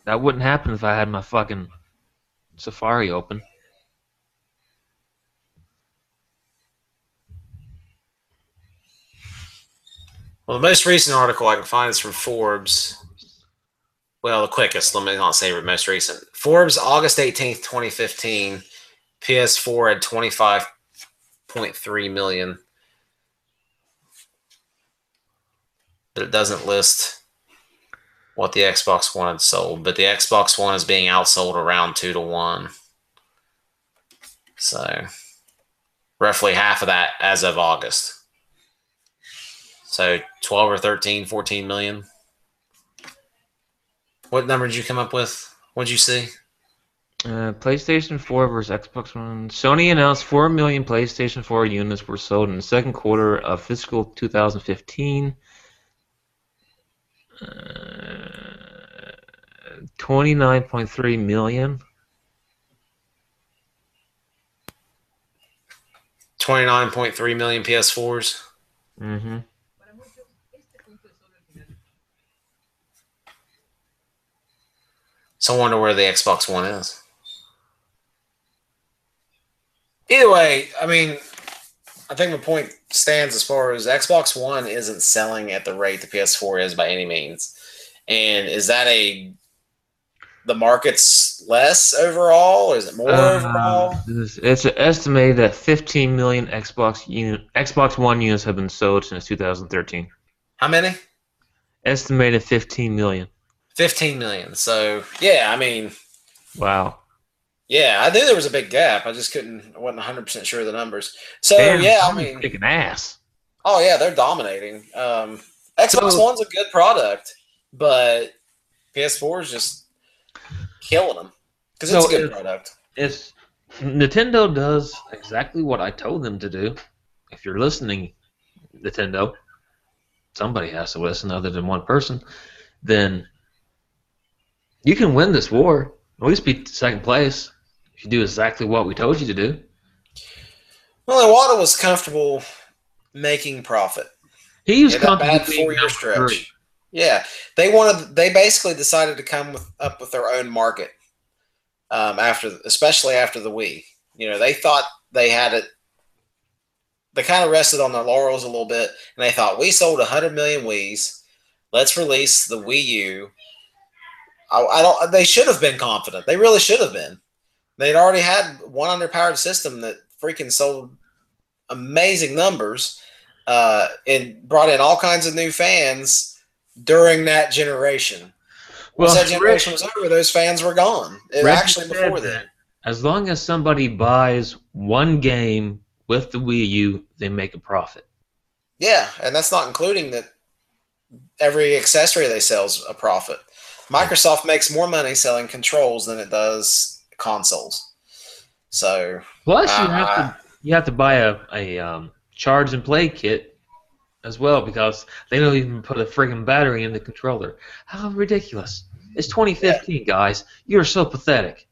That wouldn't happen if I had my fucking Safari open. Well, the most recent article I can find is from Forbes. Well, the quickest, let me not say most recent. Forbes, August 18th, 2015. PS4 had 25.3 million. But it doesn't list what the Xbox One had sold. But the Xbox One is being outsold around 2 to 1. So, roughly half of that as of August. So 12 or 13, 14 million. What number did you come up with? What did you see? Uh, PlayStation 4 versus Xbox One. Sony announced 4 million PlayStation 4 units were sold in the second quarter of fiscal 2015. Uh, 29.3 million. 29.3 million PS4s. Mm-hmm. So I wonder where the Xbox One is. Either way, I mean, I think my point stands as far as Xbox One isn't selling at the rate the PS4 is by any means. And is that a the market's less overall, or is it more Uh, overall? it's, it's estimated that 15 million Xbox unit, Xbox One units have been sold since 2013. How many? Estimated 15 million. 15 million. So, yeah, I mean, Wow. yeah, I knew there was a big gap. I just couldn't, I wasn't 100% sure of the numbers. So, Damn, yeah, I mean, kicking ass. oh, yeah, they're dominating. Um, Xbox So- One's a good product, but PS4 is just killing them because it's So a good if- product. If Nintendo does exactly what I told them to do, if you're listening, Nintendo, somebody has to listen other than one person, then you can win this war. At least be second place if you do exactly what we told you to do. Well, Iwata was comfortable making profit. He was that bad four-year stretch. three. Yeah, they wanted. They basically decided to come with, up with their own market um, after, especially after the Wii. You know, they thought they had it. They kind of rested on their laurels a little bit, and they thought we sold 100 million Wii's. Let's release the Wii U. I, I don't. They should have been confident. They really should have been. They'd already had one underpowered system that freaking sold amazing numbers uh, and brought in all kinds of new fans during that generation. Once Well, that generation was over, those fans were gone. It, actually, before that then. As long as somebody buys one game with the Wii U, they make a profit. Yeah, and that's not including that every accessory they sell is a profit. Microsoft makes more money selling controls than it does consoles. So Plus, you have to you have to buy a a um, charge and play kit as well because they don't even put a friggin' battery in the controller. How ridiculous! It's 2015, guys. You're so pathetic.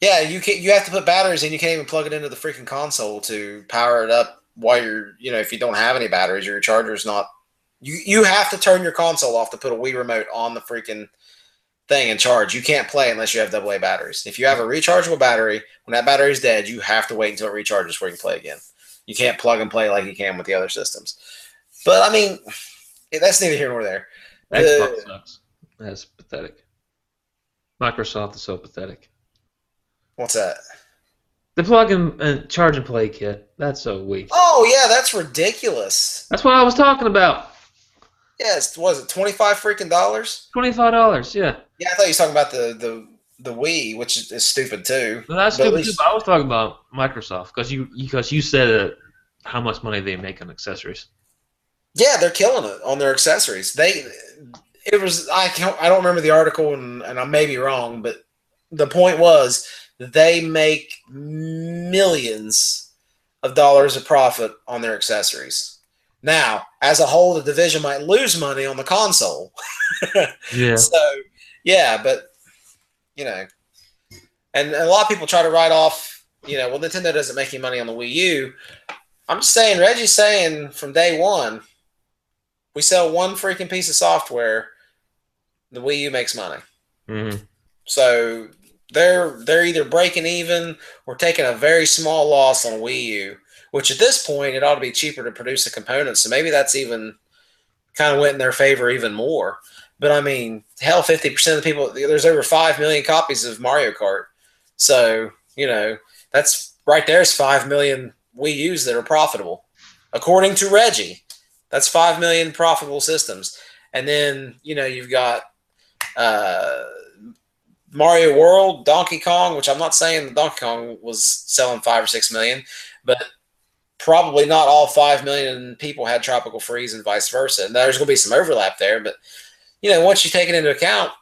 yeah, you can you have to put batteries in. You can't even plug it into the freaking console to power it up while you're you know if you don't have any batteries or your charger's not. You you have to turn your console off to put a Wii remote on the freaking thing and charge. You can't play unless you have AA batteries. If you have a rechargeable battery, when that battery's dead, you have to wait until it recharges before you can play again. You can't plug and play like you can with the other systems. But I mean, that's neither here nor there. Xbox The- sucks. That's pathetic. Microsoft is so pathetic. What's that? The plug and, and charge and play kit. That's so weak. Oh yeah, that's ridiculous. That's what I was talking about. Yes, was it twenty five freaking dollars? Twenty-five dollars. Yeah. Yeah, I thought you were talking about the the the Wii, which is, is stupid too. Well, that's But stupid too. least- But I was talking about Microsoft because you because you said uh, how much money they make on accessories. Yeah, they're killing it on their accessories. They it was I can't I don't remember the article and, and I may be wrong, but the point was they make millions of dollars of profit on their accessories. Now, as a whole, the division might lose money on the console. Yeah. So, yeah, but you know, and a lot of people try to write off, you know, well, Nintendo doesn't make any money on the Wii U. I'm just saying, Reggie's saying from day one, we sell one freaking piece of software, the Wii U makes money. hmm So they're they're either breaking even or taking a very small loss on Wii U, which at this point it ought to be cheaper to produce the components. So maybe that's even kind of went in their favor even more. But I mean, hell, fifty percent of the people there's over five million copies of Mario Kart. So you know that's right there is five million Wii U's that are profitable, according to Reggie. That's five million profitable systems, and then you know you've got. Uh, Mario World, Donkey Kong, which I'm not saying Donkey Kong was selling five or six million, but probably not all five million people had Tropical Freeze and vice versa. And there's going to be some overlap there, but you know, once you take it into account,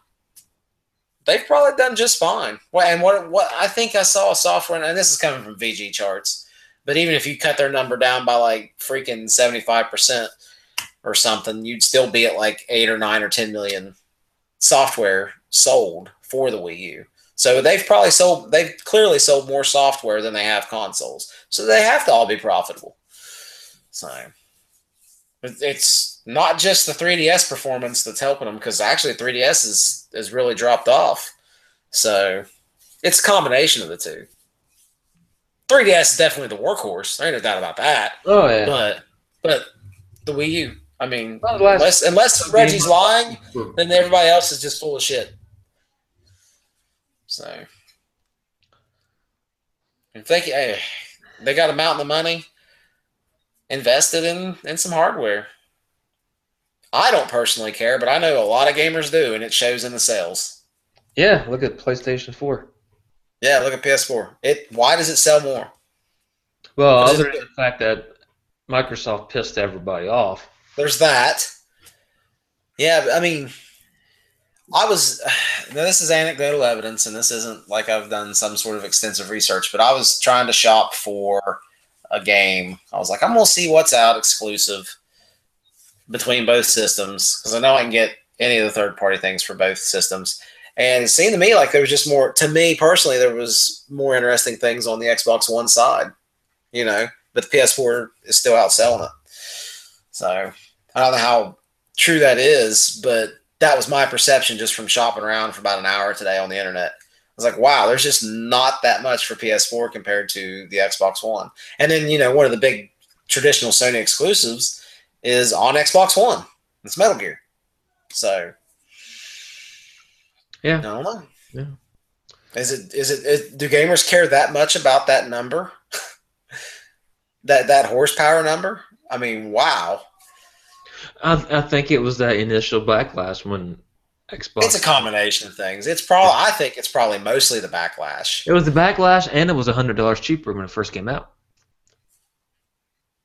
they've probably done just fine. Well, and what what I think I saw a software, and this is coming from VGChartz, but even if you cut their number down by like freaking seventy five percent or something, you'd still be at like eight or nine or ten million software sold for the Wii U. So they've probably sold, they've clearly sold more software than they have consoles. So they have to all be profitable. So it's not just the 3DS performance that's helping them because actually 3DS is is really dropped off. So it's a combination of the two. 3DS is definitely the workhorse. There ain't no doubt about that. Oh yeah. But but the Wii U, I mean, Well, unless unless Reggie's lying, then everybody else is just full of shit. So if they hey, they got a mountain of money invested in in some hardware. I don't personally care, but I know a lot of gamers do, and it shows in the sales. Yeah, look at PlayStation 4. Yeah, look at PS4. It why does it sell more? Well, other than the fact that Microsoft pissed everybody off. There's that. Yeah, I mean, I was. Now this is anecdotal evidence, and this isn't like I've done some sort of extensive research. But I was trying to shop for a game. I was like, I'm gonna see what's out exclusive between both systems because I know I can get any of the third party things for both systems. And it seemed to me like there was just more. To me personally, there was more interesting things on the Xbox One side. You know, but the PS4 is still outselling it. So I don't know how true that is, but that was my perception just from shopping around for about an hour today on the internet. I was like, wow, there's just not that much for PS4 compared to the Xbox One. And then, you know, one of the big traditional Sony exclusives is on Xbox One. It's Metal Gear. So Yeah. I don't know. Yeah. Is it is it is, do gamers care that much about that number? that that horsepower number? I mean, wow. I, I think it was that initial backlash when Xbox. It's a combination of things. It's probably I think it's probably mostly the backlash. It was the backlash, and it was hundred dollars cheaper when it first came out.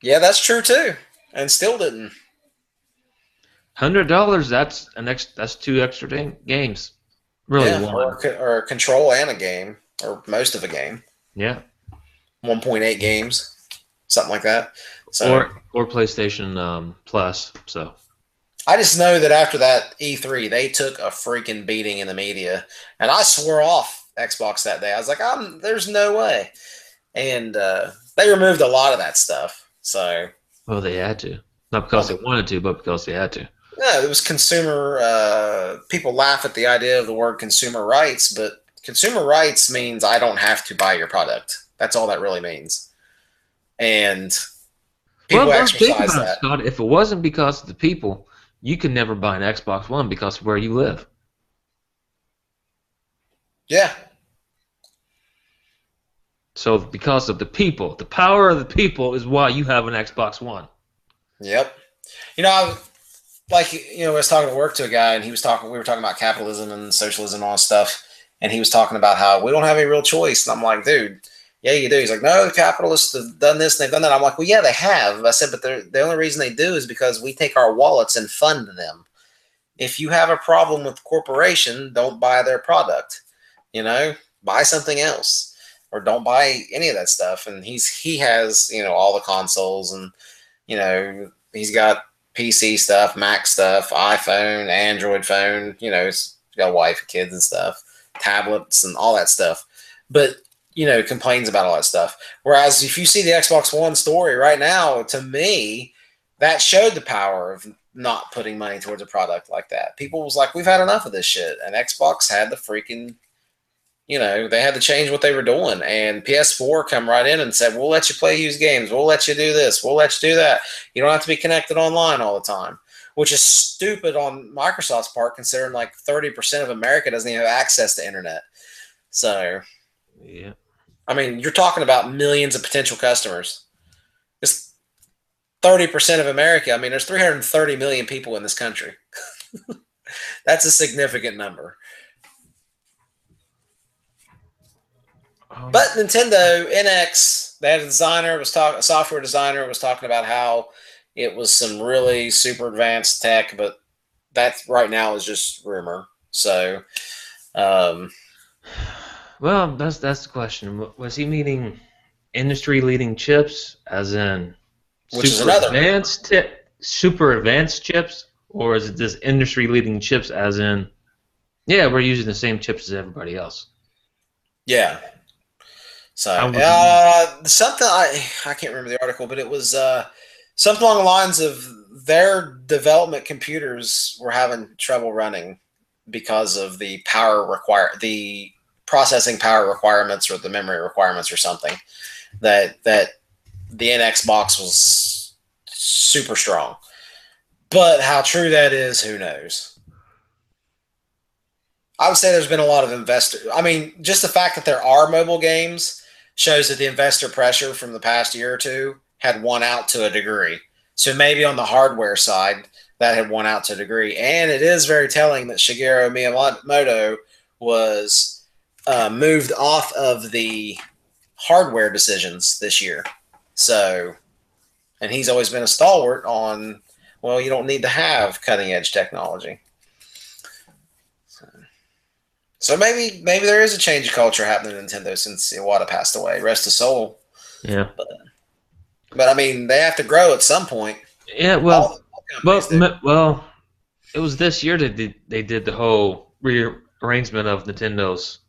Yeah, that's true too. And still didn't. Hundred dollars. That's an ex, That's two extra games. Really yeah, or, one. or control and a game, or most of a game. Yeah. 1.8 games, something like that. So Or or PlayStation um, Plus. So I just know that after that E3, they took a freaking beating in the media, and I swore off Xbox that day. I was like, I'm, "There's no way," and uh, they removed a lot of that stuff. So well, they had to. Not because they wanted to, but because they had to. Yeah, it was consumer. Uh, people laugh at the idea of the word consumer rights, but consumer rights means I don't have to buy your product. That's all that really means. And people well, think about it, that. Scott. If it wasn't because of the people, you could never buy an Xbox One because of where you live. Yeah, So because of the people, the power of the people is why you have an Xbox One. Yep. You know, I, like you know, I was talking at work to a guy, and he was talking. We were talking about capitalism and socialism and all stuff, and he was talking about how we don't have any real choice. And I'm like, dude, yeah, you do. He's like, no, the capitalists have done this and they've done that. I'm like, well, yeah, they have. I said, but the only reason they do is because we take our wallets and fund them. If you have a problem with the corporation, don't buy their product. You know, buy something else or don't buy any of that stuff. And he's he has you know all the consoles and you know he's got PC stuff, Mac stuff, iPhone, Android phone. You know he's got a wife, and kids, and stuff, tablets, and all that stuff. But you know complains about all that stuff. Whereas if you see the Xbox One story right now, to me, that showed the power of not putting money towards a product like that. People was like, we've had enough of this shit, and Xbox had the freaking you know, they had to change what they were doing. And PS4 come right in and said, We'll let you play used games. We'll let you do this. We'll let you do that. You don't have to be connected online all the time. Which is stupid on Microsoft's part, considering like 30% of America doesn't even have access to internet. So, Yeah. I mean, you're talking about millions of potential customers. It's 30% of America. I mean, there's 330 million people in this country. That's a significant number. Um, But Nintendo NX, they had a designer was talking, a software designer was talking about how it was some really super advanced tech, but that right now is just rumor. So, um, well, that's that's the question. Was he meaning industry-leading chips, as in Which super advanced super advanced chips, or is it just industry-leading chips, as in, yeah, we're using the same chips as everybody else? Yeah. So uh, something I I can't remember the article, but it was uh, something along the lines of their development computers were having trouble running because of the power require the processing power requirements or the memory requirements or something that that the NX box was super strong. But how true that is, who knows? I would say there's been a lot of investor. I mean, just the fact that there are mobile games shows that the investor pressure from the past year or two had won out to a degree. So maybe on the hardware side, that had won out to a degree. And it is very telling that Shigeru Miyamoto was uh, moved off of the hardware decisions this year. So, and he's always been a stalwart on, well, you don't need to have cutting edge technology. So, so maybe maybe there is a change of culture happening in Nintendo since Iwata passed away. Rest his soul. Yeah. But but I mean, they have to grow at some point. Yeah. Well, well, m- well, it was this year that they, they did the whole rearrangement of Nintendo's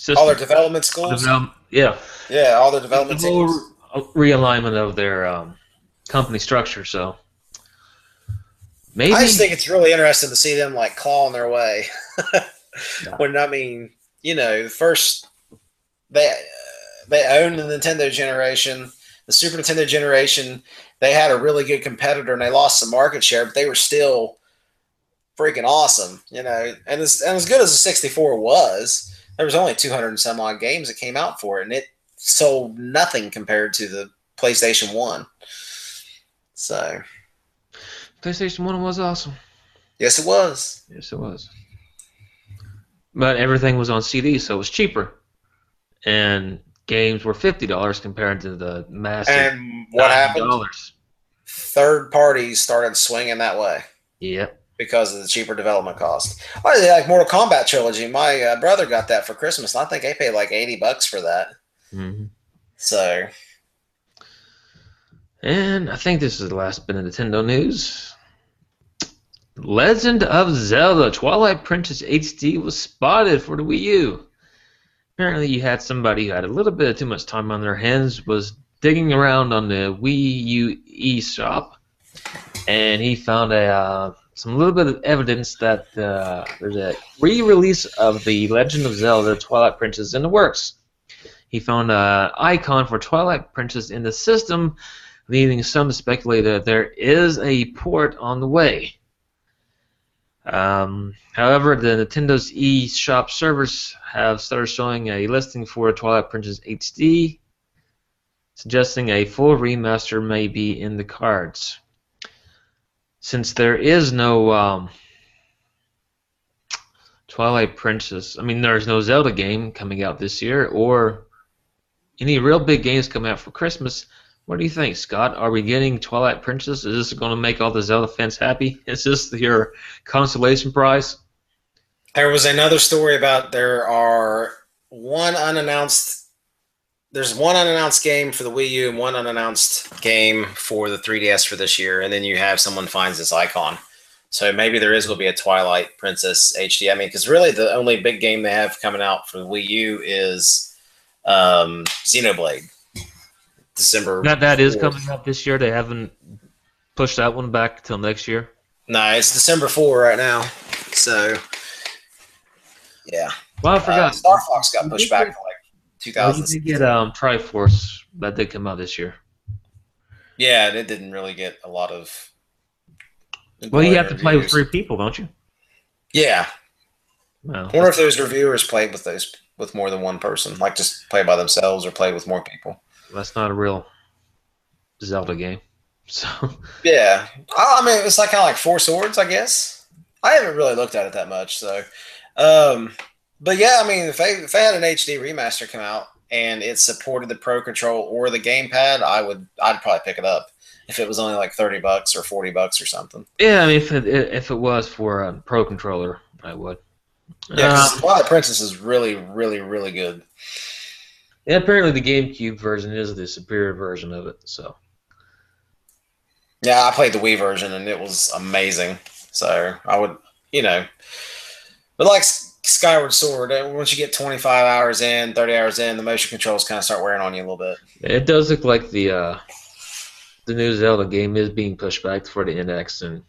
system. all their development schools. Develop- yeah. Yeah, all their the development whole teams. realignment of their um, company structure. So maybe I just think it's really interesting to see them like clawing their way. Yeah. when I mean, you know, first they they owned the Nintendo generation, the Super Nintendo generation. They had a really good competitor and they lost some market share, but they were still freaking awesome, you know. And as and as good as the 64 was, there was only 200 and some odd games that came out for it, and it sold nothing compared to the PlayStation One. So PlayStation One was awesome. yes, it was. Yes, it was. But everything was on CD, so it was cheaper, and games were fifty dollars compared to the massive And what happened? dollars. Third parties started swinging that way. Yep. Because of the cheaper development cost. I like Mortal Kombat trilogy. My uh, brother got that for Christmas. And I think they paid like eighty bucks for that. hmm So And I think this is the last bit of Nintendo news. Legend of Zelda Twilight Princess HD was spotted for the Wii U. Apparently, you had somebody who had a little bit of too much time on their hands, was digging around on the Wii U eShop, and he found a uh, some little bit of evidence that uh, there's a re-release of the Legend of Zelda Twilight Princess in the works. He found an icon for Twilight Princess in the system, leading some to speculate that there is a port on the way. Um, however, the Nintendo's eShop servers have started showing a listing for Twilight Princess HD, suggesting a full remaster may be in the cards. Since there is no um, Twilight Princess, I mean, there's no Zelda game coming out this year, or any real big games coming out for Christmas. What do you think, Scott? Are we getting Twilight Princess? Is this going to make all the Zelda fans happy? Is this your consolation prize? there was another story about there are one unannounced. There's one unannounced game for the Wii U and one unannounced game for the 3DS for this year, and then you have someone finds this icon. So maybe there is going to be a Twilight Princess HD. I mean, because really the only big game they have coming out for the Wii U is um, Xenoblade. December. That that is 4th. coming out this year. They haven't pushed that one back till next year. No, it's December 4 right now. So, yeah. Well, I Uh, forgot. Star Fox got pushed back 2000. did get um, Triforce that did come out this year. Yeah, and it didn't really get a lot of. Well, you have to play with three people, don't you? Yeah, Well, I wonder if those reviewers played with those with more than one person, like just play by themselves or play with more people. that's not a real Zelda game. So Yeah, I I mean it's like kind of like Four Swords, I guess. I haven't really looked at it that much, so. Um, but yeah, I mean, if they if they had an HD remaster come out and it supported the Pro Control or the gamepad, I would I'd probably pick it up if it was only like thirty bucks or forty bucks or something. yeah, I mean, if it if it was for a pro controller, I would. Yeah, Uh, Twilight Princess is really, really, really good. yeah, apparently the GameCube version is the superior version of it. So Yeah, I played the Wii version and it was amazing. So I would, you know, but like Skyward Sword. Once you get 25 hours in, 30 hours in, the motion controls kind of start wearing on you a little bit. It does look like the uh, the new Zelda game is being pushed back for the NX, and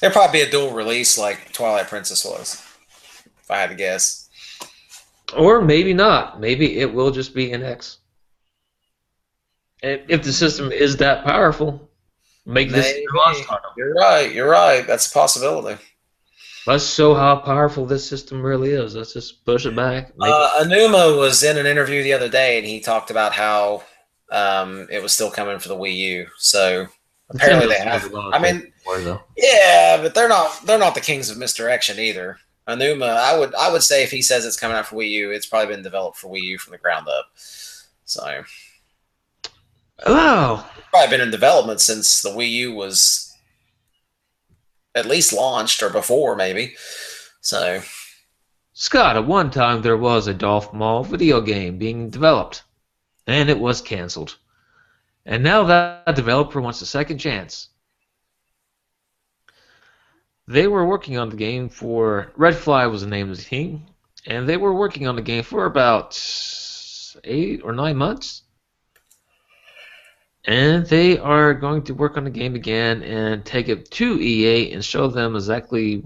It'll probably be a dual release like Twilight Princess was, if I had to guess. or maybe not. Maybe it will just be NX. If the system is that powerful, make this your launch title. You're right. You're right. That's a possibility. Let's show how powerful this system really is. Let's just push it back. Uh, Aonuma was in an interview the other day, and he talked about how um, it was still coming for the Wii U. So apparently they have. I mean, yeah, but they're not. They're not the kings of misdirection either. Aonuma, I would. I would say if he says it's coming out for Wii U, it's probably been developed for Wii U from the ground up. So Oh, probably been in development since the Wii U was at least launched or before, maybe. So Scott, at one time there was a Darth Maul video game being developed, and it was canceled. And now that developer wants a second chance. They were working on the game for Redfly was the name of the team, and they were working on the game for about eight or nine months. And they are going to work on the game again and take it to EA and show them exactly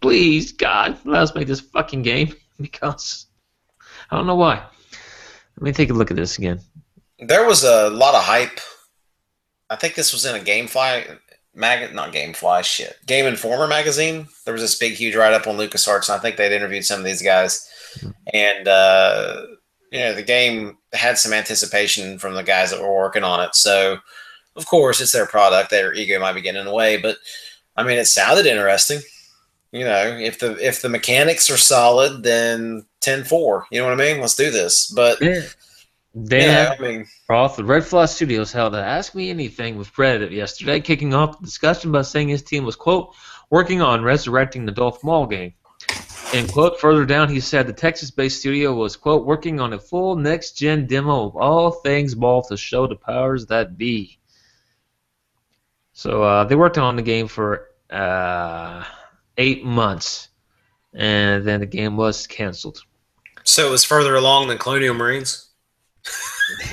please God, let us make this fucking game because I don't know why. Let me take a look at this again. there was a lot of hype. I think this was in a GameFly mag, not GameFly, shit, Game Informer magazine. There was this big, huge write up on LucasArts, and I think they'd interviewed some of these guys. And uh, you know, the game had some anticipation from the guys that were working on it. So, of course, it's their product. Their ego might be getting in the way, but I mean, it sounded interesting. You know, if the if the mechanics are solid, then 10-4. You know what I mean? Let's do this. But yeah, have I mean, Roth, the Red Fly Studios held a Ask Me Anything with Reddit yesterday, kicking off the discussion by saying his team was, quote, working on resurrecting the Darth Maul game. And, quote, further down, he said the Texas based studio was, quote, working on a full next gen demo of all things Maul to show the powers that be. So uh, they worked on the game for uh, eight months, and then the game was canceled. So it was further along than Colonial Marines,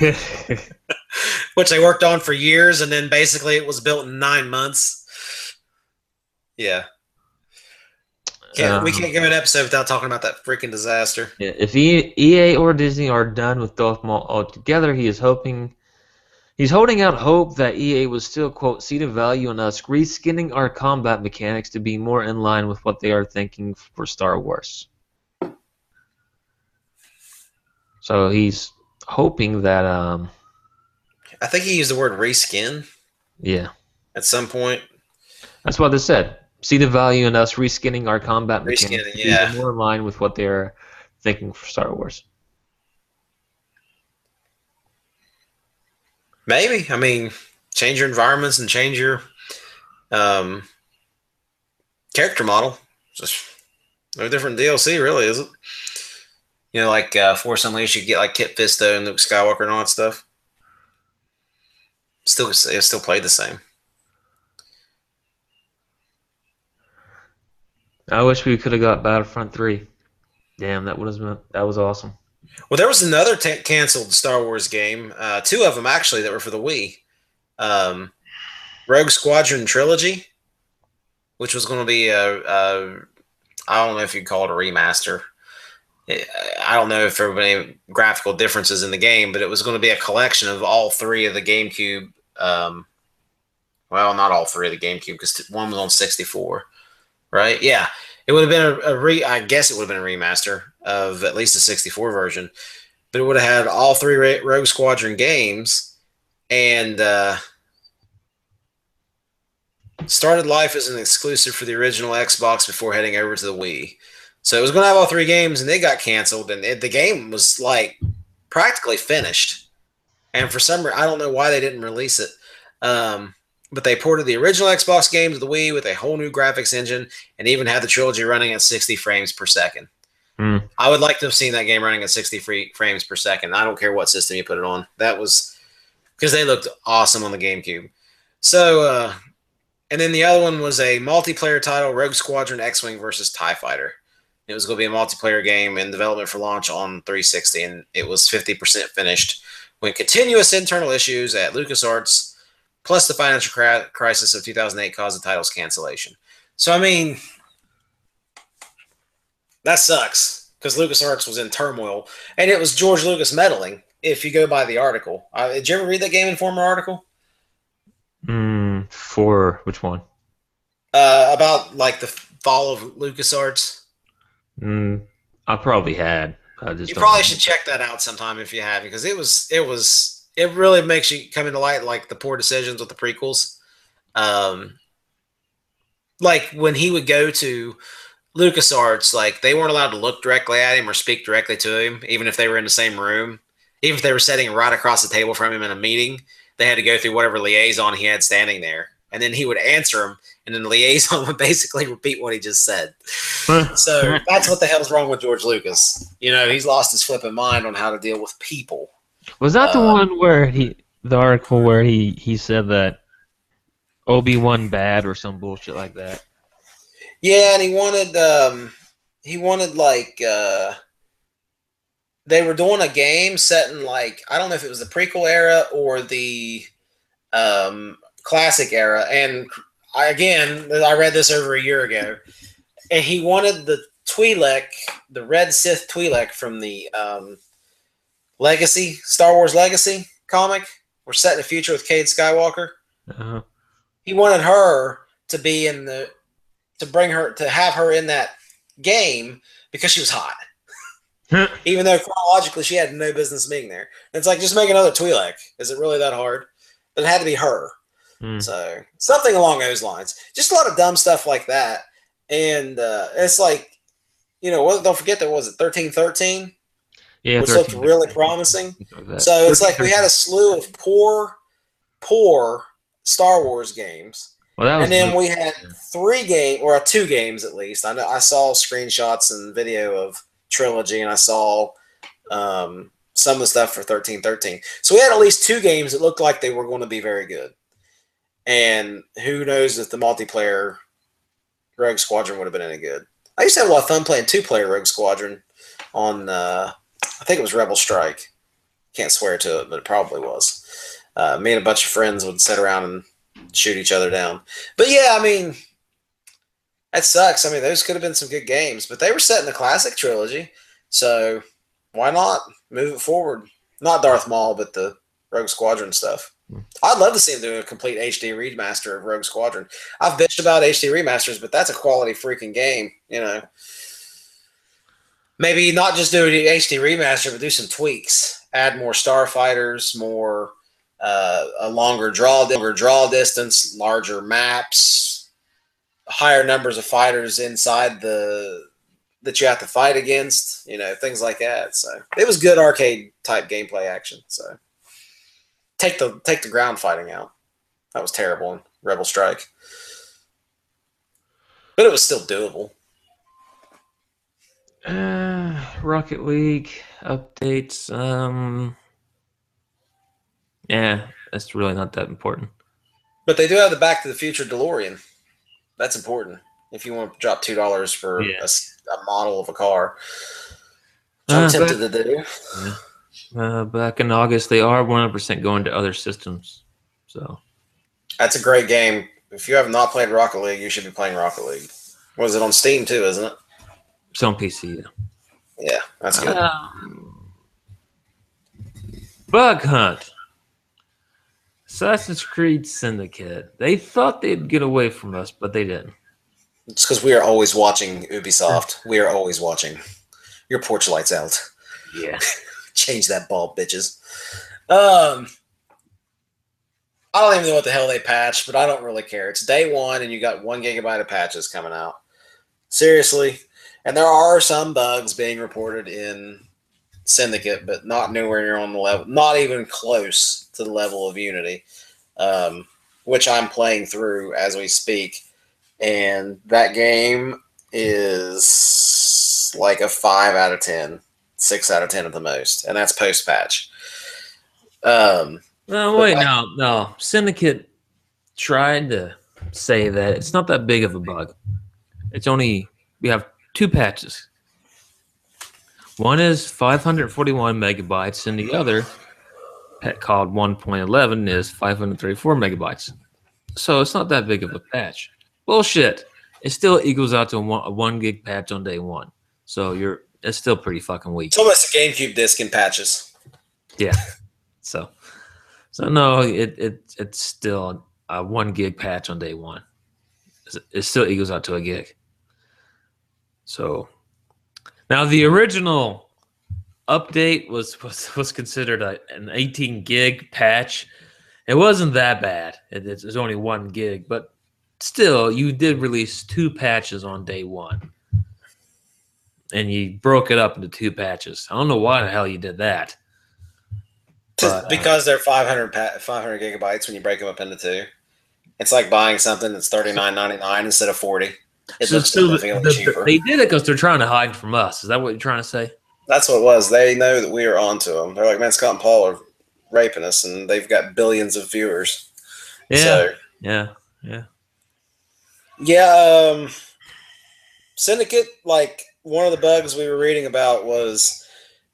which they worked on for years, and then basically it was built in nine months. Yeah. Can't, we Um, can't give an episode without talking about that freaking disaster. Yeah, if EA or Disney are done with Darth Maul altogether, he is hoping he's holding out hope that EA will still quote see the value in us reskinning our combat mechanics to be more in line with what they are thinking for Star Wars. So he's hoping that um I think he used the word reskin yeah at some point. that's what they said. See the value in us reskinning our combat Reskinning, mechanics to yeah. more in line with what they're thinking for Star Wars. Maybe. I mean, change your environments and change your um, character model. Just no different DLC, really, is it? You know, like uh, Force Unleashed, you get like Kit Fisto and Luke Skywalker and all that stuff. Still, it still played the same. I wish we could have got Battlefront 3. Damn, that was that was awesome. Well, there was another t- canceled Star Wars game. Uh, two of them actually that were for the Wii. Um, Rogue Squadron trilogy, which was going to be a, a I don't know if you'd call it a remaster. I don't know if there were any graphical differences in the game, but it was going to be a collection of all three of the GameCube. Um, well, not all three of the GameCube because one was on 64, right? Yeah, it would have been a, a re. I guess it would have been a remaster of at least the 64 version, but it would have had all three Rogue Squadron games, and uh, started life as an exclusive for the original Xbox before heading over to the Wii. So it was going to have all three games, and they got canceled, and it, the game was like practically finished. And for some reason, I don't know why they didn't release it. Um, but they ported the original Xbox game to the Wii with a whole new graphics engine and even had the trilogy running at 60 frames per second. Hmm. I would like to have seen that game running at 60 free frames per second. I don't care what system you put it on. That was because they looked awesome on the GameCube. So, uh, and then the other one was a multiplayer title, Rogue Squadron X-Wing versus Tie Fighter. It was going to be a multiplayer game in development for launch on 360, and it was 50% finished when continuous internal issues at LucasArts plus the financial crisis of 2008 caused the title's cancellation. So, I mean, that sucks because LucasArts was in turmoil, and it was George Lucas meddling. If you go by the article, uh, did you ever read that Game Informer article Mm, for which one? uh, about like the fall of LucasArts? Mm, I probably had. I just You probably remember. should check that out sometime if you have, because it was it was it really makes you come into light like the poor decisions with the prequels. Um, like when he would go to LucasArts, like they weren't allowed to look directly at him or speak directly to him, even if they were in the same room. Even if they were sitting right across the table from him in a meeting, they had to go through whatever liaison he had standing there. And then he would answer him, and then the liaison would basically repeat what he just said. So that's what the hell's wrong with George Lucas. You know, he's lost his flipping mind on how to deal with people. Was that the Uh, one where he, the article where he he said that Obi Wan bad or some bullshit like that? Yeah, and he wanted um he wanted like uh they were doing a game set in like I don't know if it was the prequel era or the um classic era and I again I read this over a year ago and he wanted the Twi'lek, the red Sith Twi'lek from the um Legacy Star Wars Legacy comic. We're set in the future with Cade Skywalker. Uh, he wanted her to be in the to bring her to have her in that game because she was hot. Even though chronologically she had no business being there. It's like just make another Twi'lek. Is it really that hard? But it had to be her. Hmm. so something along those lines. Just a lot of dumb stuff like that. And uh, it's like you know don't forget there was it 1313 yeah, which looked really promising so it's like we had a slew of poor poor Star Wars games Well, that was and then we had three game or two games at least. I know I saw screenshots and video of trilogy, and I saw um, some of the stuff for thirteen thirteen. So we had at least two games that looked like they were going to be very good. And who knows if the multiplayer Rogue Squadron would have been any good? I used to have a lot of fun playing two player Rogue Squadron on. Uh, I think it was Rebel Strike. Can't swear to it, but it probably was. Uh, me and a bunch of friends would sit around and shoot each other down. But yeah, I mean, that sucks. I mean, those could have been some good games, but they were set in the classic trilogy, so why not move it forward? Not Darth Maul, but the Rogue Squadron stuff. I'd love to see them do a complete HD remaster of Rogue Squadron. I've bitched about HD remasters, but that's a quality freaking game, you know. Maybe not just do an HD remaster, but do some tweaks. Add more starfighters, more uh, a longer draw, longer draw distance, larger maps, higher numbers of fighters inside the that you have to fight against. You know, things like that. So it was good arcade type gameplay action. So take the take the ground fighting out. That was terrible in Rebel Strike, but it was still doable. Uh, Rocket League updates. Um, yeah, that's really not that important. But they do have the Back to the Future DeLorean. That's important if you want to drop two dollars for Yeah. a a, model of a car. I'm Uh, tempted to do. Uh, back in August, they are 100% going to other systems. So That's a great game. If you have not played Rocket League, you should be playing Rocket League. Was it on Steam too? Isn't it? It's on PC. Yeah. Yeah, that's good. Um, Bug Hunt. Assassin's Creed Syndicate. They thought they'd get away from us, but they didn't. It's because we are always watching Ubisoft. We are always watching. Your porch lights out. Yeah. Change that ball, bitches. Um, I don't even know what the hell they patched, but I don't really care. It's day one, and you got one gigabyte of patches coming out. Seriously, and there are some bugs being reported in Syndicate, but not nowhere near on the level, not even close to the level of Unity, um, which I'm playing through as we speak. And that game is like a five out of ten, six out of ten at the most, and that's post patch. Um, No, wait, I- no, no. Syndicate tried to say that it's not that big of a bug. It's only we have two patches One is 541 megabytes, and the other, called 1.11, is 534 megabytes. So it's not that big of a patch. Bullshit. It still equals out to a one, a one gig patch on day one. So you're it's still pretty fucking weak. It's almost a GameCube disc in patches. Yeah. So, so no, it it it's still a one gig patch on day one. It still equals out to a gig. So, now the original update was was, was considered a, an 18 gig patch. It wasn't that bad. It, it's, it's only one gig, but still, you did release two patches on day one and you broke it up into two patches. I don't know why the hell you did that. But, uh, because they're 500, 500 gigabytes when you break them up into two. It's like buying something that's thirty nine ninety nine instead of forty. It so looks significantly the, the. They did it because they're trying to hide from us. Is that what you're trying to say? That's what it was. They know that we are onto them. They're like, man, Scott and Paul are raping us, and they've got billions of viewers. Yeah, so, yeah, yeah, yeah. Um, Syndicate, like one of the bugs we were reading about was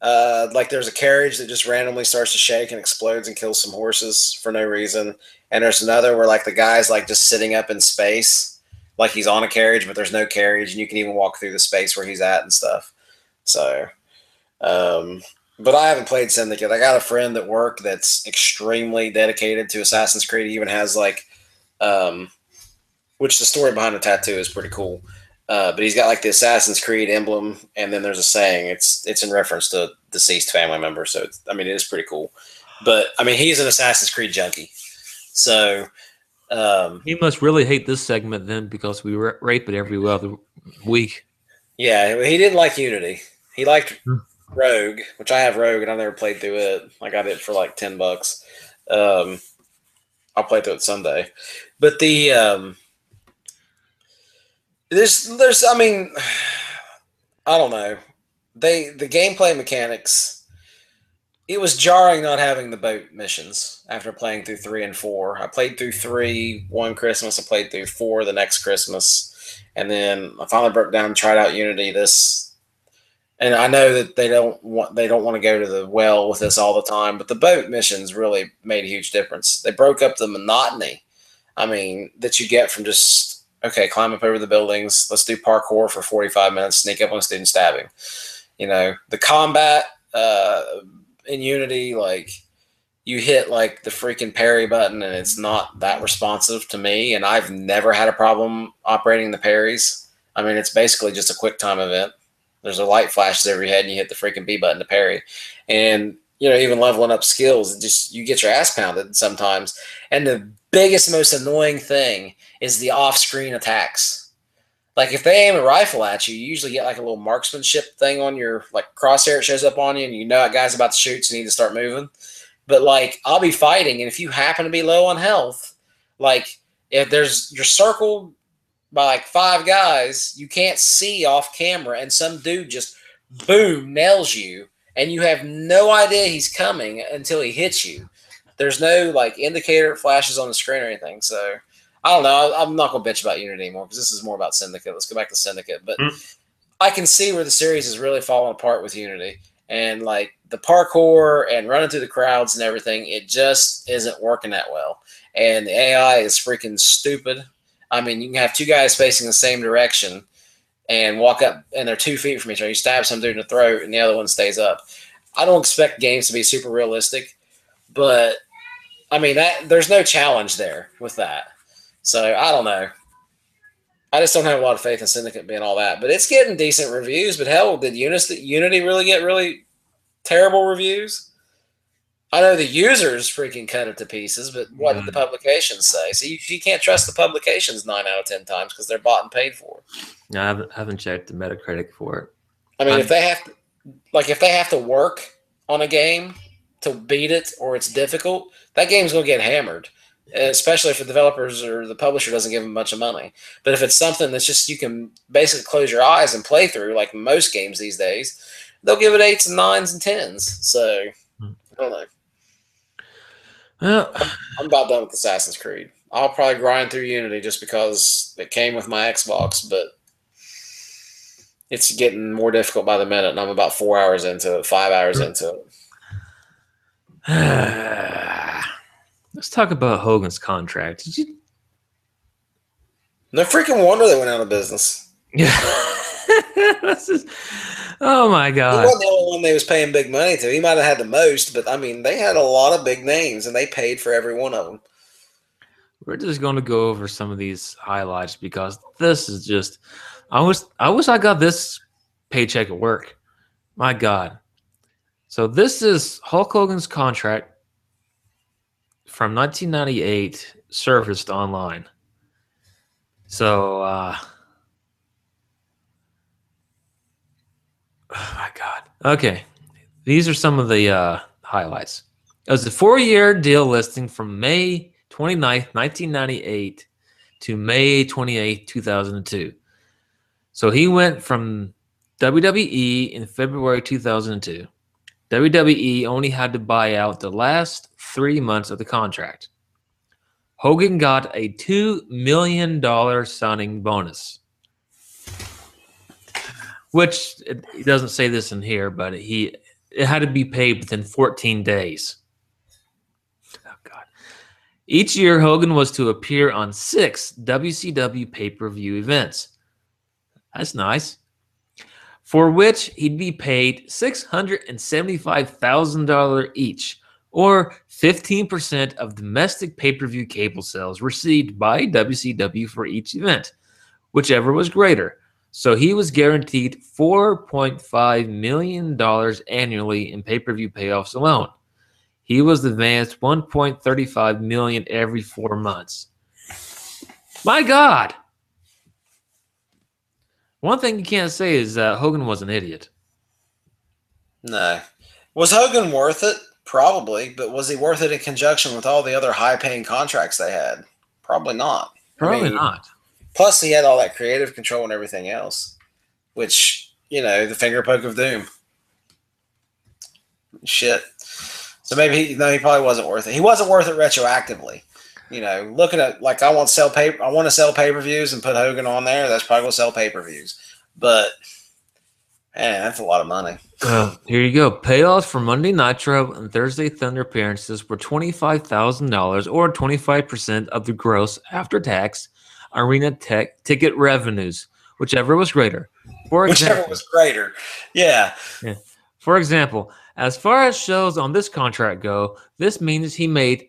uh, like there's a carriage that just randomly starts to shake and explodes and kills some horses for no reason. And there's another where like the guy's like just sitting up in space, like he's on a carriage, but there's no carriage, and you can even walk through the space where he's at and stuff. So, um, but I haven't played Syndicate. I got a friend at work that's extremely dedicated to Assassin's Creed. He even has like, um, which the story behind the tattoo is pretty cool. Uh, but he's got like the Assassin's Creed emblem, and then there's a saying. It's it's in reference to deceased family member. So I mean, it is pretty cool. But I mean, he's an Assassin's Creed junkie. So um, he must really hate this segment then, because we rape it every other week. Yeah, he didn't like Unity. He liked hmm. Rogue, which I have Rogue, and I never played through it. I got it for like ten bucks. Um, I'll play through it Sunday. But the um, there's, there's, I mean, I don't know. They the gameplay mechanics. It was jarring not having the boat missions after playing through three and four. I played through three one Christmas. I played through four the next Christmas, and then I finally broke down and tried out Unity this. And I know that they don't want they don't want to go to the well with this all the time, but the boat missions really made a huge difference. They broke up the monotony. I mean, that you get from just okay, climb up over the buildings. Let's do parkour for 45 minutes, sneak up on student stabbing. You know, the combat uh, in Unity, like you hit like the freaking parry button and it's not that responsive to me. And I've never had a problem operating the parries. I mean, it's basically just a quick time event. There's a light flashes over your head and you hit the freaking B button to parry. And you know, even leveling up skills, just you get your ass pounded sometimes. And the biggest, most annoying thing is the off-screen attacks. Like if they aim a rifle at you, you usually get like a little marksmanship thing on your like crosshair. It shows up on you, and you know that guy's about to shoot, so you need to start moving. But like I'll be fighting, and if you happen to be low on health, like if there's you're circled by like five guys, you can't see off camera, and some dude just boom nails you, and you have no idea he's coming until he hits you. There's no like indicator flashes on the screen or anything. So I don't know. I'm not gonna bitch about Unity anymore because this is more about Syndicate. Let's go back to Syndicate. But mm. I can see where the series is really falling apart with Unity and like the parkour and running through the crowds and everything. It just isn't working that well. And the AI is freaking stupid. I mean, you can have two guys facing the same direction and walk up, and they're two feet from each other. You stab some dude in the throat, and the other one stays up. I don't expect games to be super realistic, but I mean that there's no challenge there with that. So I don't know. I just don't have a lot of faith in Syndicate being all that, but it's getting decent reviews. But hell, did Unity, Unity really get really terrible reviews? I know the users freaking cut it to pieces, but what did the mm. publications say? So you, you can't trust the publications nine out of ten times because they're bought and paid for. No, I haven't, I haven't checked the Metacritic for it. I mean, I'm, if they have to, like, if they have to work on a game to beat it or it's difficult, that game's going to get hammered, especially if the developers or the publisher doesn't give them a bunch of money. But if it's something that's just you can basically close your eyes and play through, like most games these days, they'll give it eights and nines and tens. So. I don't know. Well, I'm, I'm about done with Assassin's Creed. I'll probably grind through Unity just because it came with my Xbox, but it's getting more difficult by the minute, and I'm about four hours into it, five hours into it. Let's talk about Hogan's contract. Did you? No freaking wonder they went out of business. Yeah. is, oh my god. He wasn't the only one they was paying big money to. He might have had the most, but I mean, they had a lot of big names, and they paid for every one of them. We're just going to go over some of these highlights because this is just. I was. I wish I got this paycheck at work. My God. So this is Hulk Hogan's contract from 1998, surfaced online. So, uh, oh my God. Okay. These are some of the uh, highlights. It was a four year deal listing from May 29th, 1998 to May 28th, 2002. So he went from WWE in February 2002. WWE only had to buy out the last three months of the contract. Hogan got a $2 million signing bonus, which it doesn't say this in here, but he it had to be paid within 14 days. Oh, God. Each year, Hogan was to appear on six WCW pay per view events. That's nice. For which he'd be paid $675,000 each, or 15% of domestic pay per view cable sales received by WCW for each event, whichever was greater. So he was guaranteed $4.5 million annually in pay per view payoffs alone. He was advanced 1.35 million every four months. My God. One thing you can't say is that Hogan was an idiot. No. Was Hogan worth it? Probably, but was he worth it in conjunction with all the other high paying contracts they had? Probably not. Probably mean, not. Plus, he had all that creative control and everything else, which, you know, the finger poke of doom. Shit. So maybe he, no, he probably wasn't worth it. He wasn't worth it retroactively. You know, looking at like I want to sell pay, I want to sell pay per views and put Hogan on there. That's probably gonna sell pay per views. But man, that's a lot of money. Well, here you go. Payoffs for Monday Nitro and Thursday Thunder appearances were $25,000 or 25% of the gross after tax arena tech ticket revenues, whichever was greater. For Whichever was greater. Yeah. For example, as far as shows on this contract go, this means he made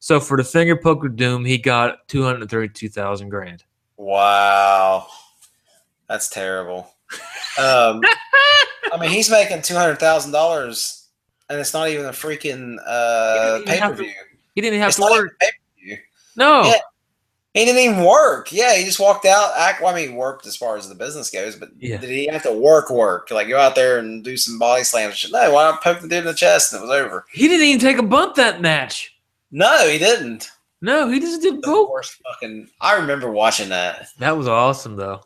So for the finger poker doom, he got two hundred thirty-two thousand grand. Wow. That's terrible. Um, I mean, he's making two hundred thousand dollars, and it's not even a freaking uh, He didn't even pay per view. He didn't have It's to work. No, Yeah. He didn't even work. Yeah, he just walked out. Act. Well, I mean, he worked as far as the business goes, but Yeah. did he have to work? Work like go out there and do some body slams? No, why not poke the dude in the chest and it was over? he didn't even take a bump that match. No, he didn't. No, he just did The worst fucking. I remember watching that. That was awesome, though.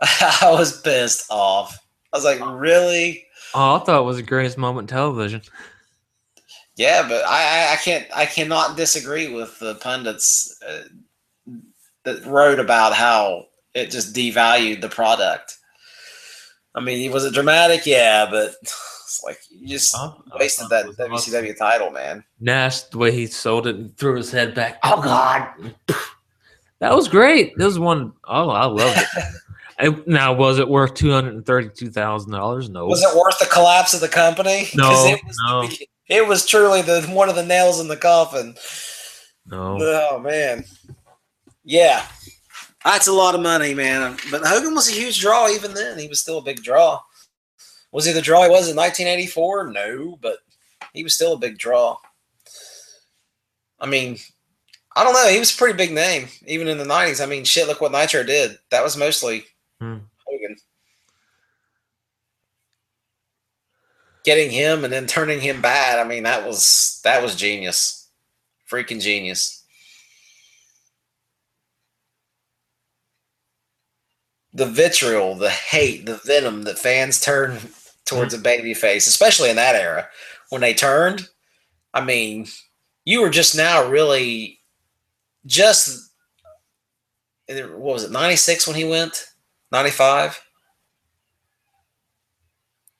I was pissed off. I was like, really? Oh, I thought it was the greatest moment in television. Yeah, but I, I, I can't I cannot disagree with the pundits uh, that wrote about how it just devalued the product. I mean, was it dramatic? Yeah, but like you just wasted that it was awesome. WCW title, man. Nash, the way he sold it and threw his head back. Oh God, that was great. That was one. Oh, I loved it. Now, was it worth two hundred and thirty-two thousand dollars? No. Was it worth the collapse of the company? No, it was, no. it was truly the one of the nails in the coffin. No. Oh man, yeah, that's a lot of money, man. But Hogan was a huge draw even then. He was still a big draw. Was he the draw he was in 1984? No, but he was still a big draw. I mean, I don't know. He was a pretty big name even in the 90s. I mean, shit, look what Nitro did. That was mostly Hmm. Hogan. getting him and then turning him bad. I mean, that was that was genius, freaking genius. The vitriol, the hate, the venom that fans turn towards a baby face, especially in that era when they turned. I mean, you were just now really just what was it 96 when he went 95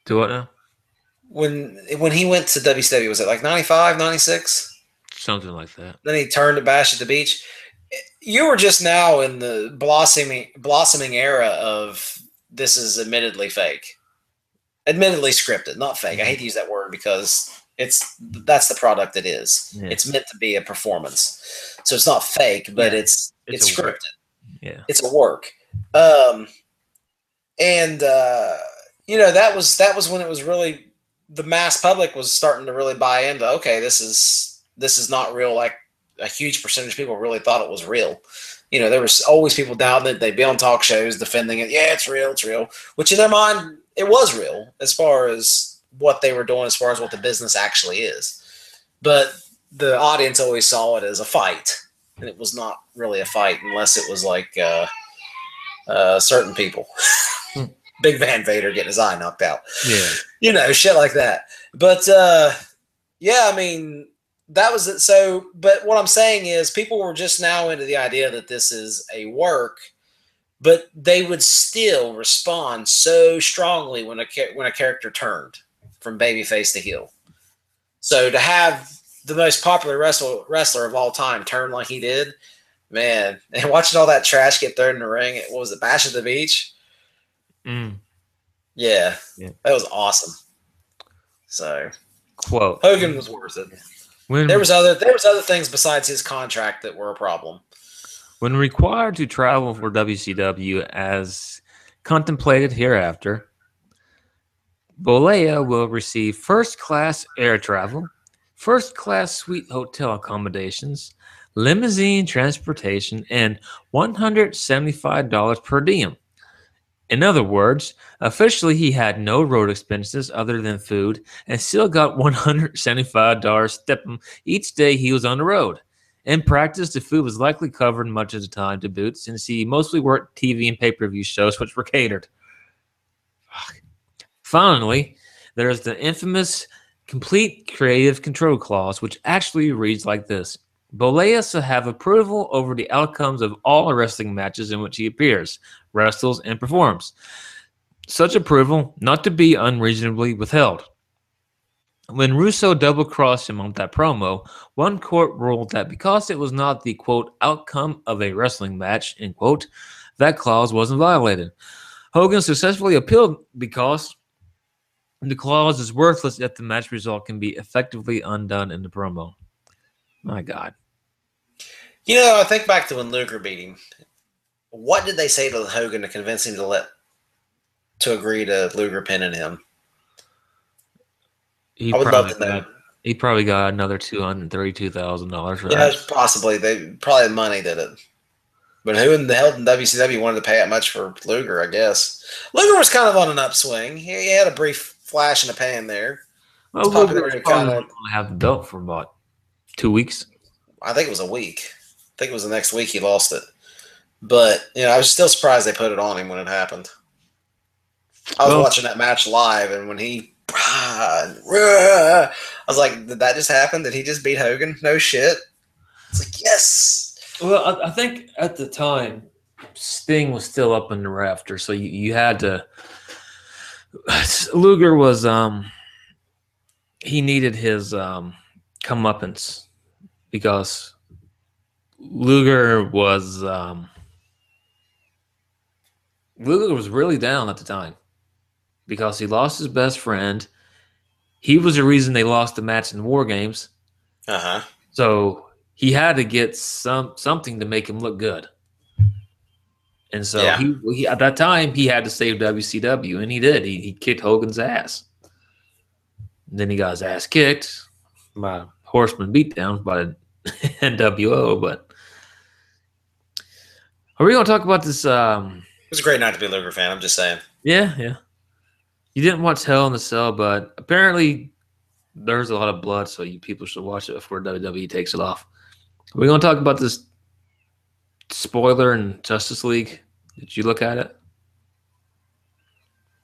Do what now? when when he went to WCW was it like 95 96 Something like that. then he turned to bash at the beach you were just now in the blossoming blossoming era of this is admittedly fake admittedly scripted not fake. I hate to use that word because it's that's the product it is. Yeah. it's meant to be a performance. So it's not fake but Yeah. it's It's it's, work. scripted. Yeah. it's a work. Um and uh you know that was that was when it was really the mass public was starting to really buy into okay this is this is not real like a huge percentage of people really thought it was real. You know there was always people doubting it. They'd be on talk shows defending it. Yeah it's real it's real which in their mind it was real as far as what they were doing as far as what the business actually is but the audience always saw it as a fight and it was not really a fight unless it was like uh uh, certain people. Hmm. Big Van Vader getting his eye knocked out. Yeah. You know, shit like that. But uh, yeah, I mean, that was it. So, but what I'm saying is, people were just now into the idea that this is a work, but they would still respond so strongly when a when a character turned from babyface to heel. So to have the most popular wrestler wrestler of all time turn like he did, man, and watching all that trash get thrown in the ring, what was it, Bash at the Beach? Mm. Yeah, Yeah. that was awesome. So Quote. Hogan was worth it. When There was other there was other things besides his contract that were a problem. When required to travel for WCW as contemplated hereafter, Bollea will receive first class air travel, first class suite hotel accommodations, limousine transportation, and $175 per diem. In other words, officially he had no road expenses other than food and still got $175 stipend each day he was on the road. In practice, the food was likely covered much of the time to boot, since he mostly worked TV and pay per view shows, which were catered. Finally, there's the infamous complete creative control clause, which actually reads like this Bolleas shall have approval over the outcomes of all wrestling matches in which he appears, wrestles, and performs. Such approval not to be unreasonably withheld. When Russo double crossed him on that promo, one court ruled that because it was not the quote outcome of a wrestling match, end quote, that clause wasn't violated. Hogan successfully appealed because the clause is worthless if the match result can be effectively undone in the promo. My God. You know, I think back to when Luger beat him. What did they say to Hogan to convince him to let to agree to Luger pinning him? He I would probably love to know. got, he probably got another two hundred thirty-two thousand dollars for Yeah, that. possibly they probably money did it. But who in the hell in WCW wanted to pay that much for Luger? I guess Luger was kind of on an upswing. He, he had a brief flash in the pan there. Well, Luger was probably kinda- going to have the belt for about two weeks. I think it was a week. I think it was the next week he lost it. But you know, I was still surprised they put it on him when it happened. I was Well- watching that match live, and when he, I was like, "Did that just happen? Did he just beat Hogan? No shit." It's like, yes. Well, I, I think at the time, Sting was still up in the rafter, so you, you had to. Luger was um, he needed his um comeuppance because Luger was um, Luger was really down at the time because he lost his best friend. He was the reason they lost the match in the War Games. Uh huh. So he had to get some something to make him look good. And so Yeah. he, he at that time he had to save WCW, and he did. He, he kicked Hogan's ass. And then he got his ass kicked by Horseman beatdown by NWO. But are we going to talk about this? Um, It was a great night to be a Luger fan. I'm just saying. yeah, yeah. You didn't watch Hell in the Cell, but apparently there's a lot of blood, so you people should watch it before WWE takes it off. We're gonna talk about this spoiler in Justice League. Did you look at it?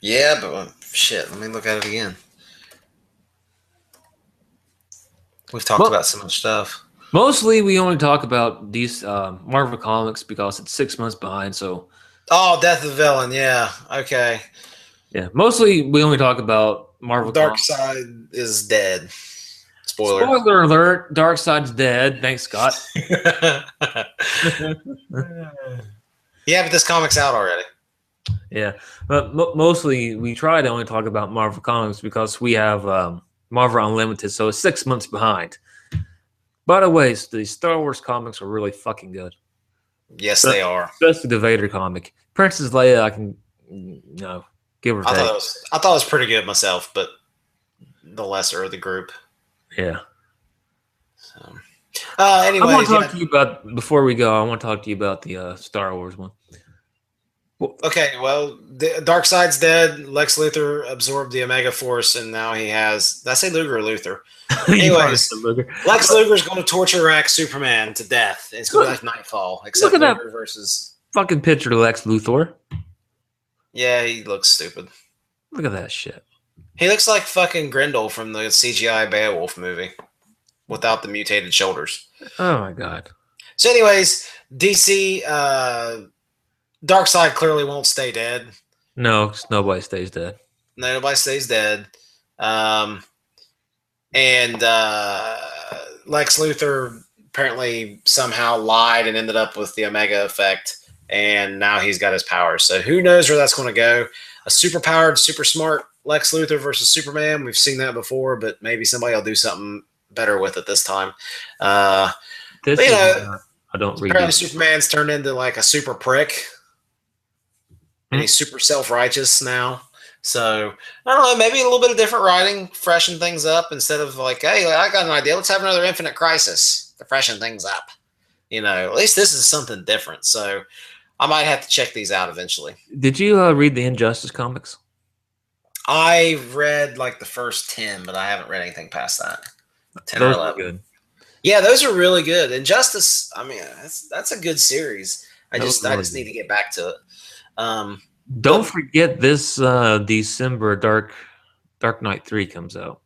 Yeah, but uh, shit, let me look at it again. We've talked Well- about so much stuff. Mostly, we only talk about these uh, Marvel comics because it's six months behind. So, Oh, Death of the Villain. Yeah. Okay. Yeah, mostly we only talk about Marvel. Dark comics. Side is dead. Spoiler. Spoiler alert: Side's dead. Thanks, Scott. yeah, but this comic's out already. Yeah, but mo- mostly we try to only talk about Marvel comics because we have um, Marvel Unlimited, so it's six months behind. By the way, the Star Wars comics are really fucking good, Yes, they are. especially the Vader comic. Princess Leia, I can, you know, give or I thought take. it was. I thought it was pretty good myself, but the lesser of the group. Yeah, So. Uh, anyway. I want to talk yeah. to you about before we go. I want to talk to you about the uh, Star Wars one. Okay, well, the Darkseid's dead. Lex Luthor absorbed the Omega Force, and now he has. Did I say Luger or Luthor? You Anyways. Luger. Lex Luger's going to torture rack Superman to death. It's going to be like Knightfall, except Look at that. Luger versus. fucking picture of Lex Luthor. Yeah, he looks stupid. Look at that shit. He looks like fucking Grendel from the CGI Beowulf movie, without the mutated shoulders. Oh my god. So, anyways, DC uh, Darkseid clearly won't stay dead. No, 'cause nobody stays dead. No, nobody stays dead. Um, and uh, Lex Luthor apparently somehow lied and ended up with the Omega effect, and now he's got his powers. So who knows where that's going to go? A super powered, super smart Lex Luthor versus Superman. We've seen that before, but maybe somebody will do something better with it this time. Uh, This But, you is know, not- I don't read apparently. Superman's turned into like a super prick, and he's super self righteous now. So I don't know, maybe a little bit of different writing, freshen things up instead of like, hey, I got an idea. Let's have another Infinite Crisis to freshen things up. You know, at least this is something different. So I might have to check these out eventually. Did you uh, read the Injustice comics? I read like the first ten, but I haven't read anything past that. Ten Those are eleven. good. Yeah, those are really good. Injustice, I mean, that's that's a good series. I That just was I really just good. need to get back to it. Um, Don't forget this uh, December Dark Dark Knight three comes out.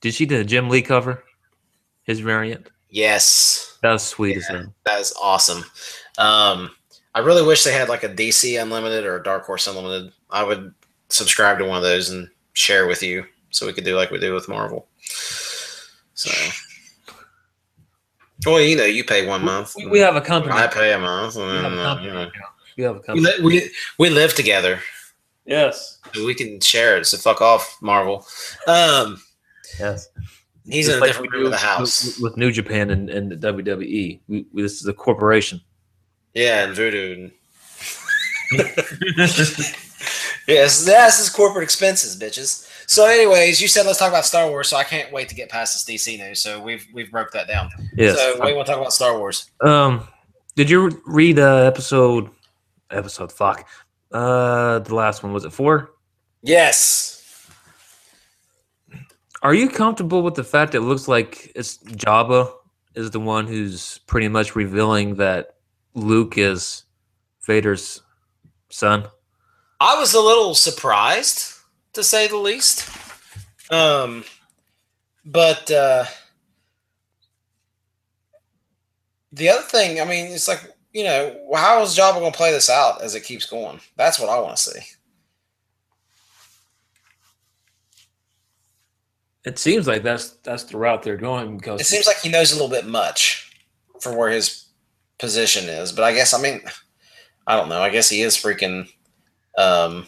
Did she do the Jim Lee cover? His variant. yes, That was sweet as hell. that is awesome. Um, I really wish they had like a DC Unlimited or a Dark Horse Unlimited. I would subscribe to one of those and share with you, so we could do like we do with Marvel. So, well, you know, you pay one month. We, we have a company. I pay a month. we have a uh, company. you know. We have a company. li- we, we live together. Yes. We can share it. So fuck off, Marvel. Um, Yes. he's Just in a like different we room of the house. with, with New Japan and, and the WWE. We, we, this is a corporation. Yeah, and Voodoo. Yes, this is corporate expenses, bitches. So, anyways, you said let's talk about Star Wars, so I can't wait to get past this DC news. So we've we've broke that down. Yes. So we want to talk about Star Wars. Um, did you read uh, episode episode fuck? Uh, the last one was it four? Yes. Are you comfortable with the fact that it looks like it's Jabba is the one who's pretty much revealing that Luke is Vader's son? I was a little surprised, to say the least. Um, but uh, the other thing, I mean, it's like you know, how is Jabba going to play this out as it keeps going? That's what I want to see. It seems like that's that's the route they're going because It seems like he knows a little bit much for where his position is, but I guess I mean, I don't know. I guess he is freaking. Um,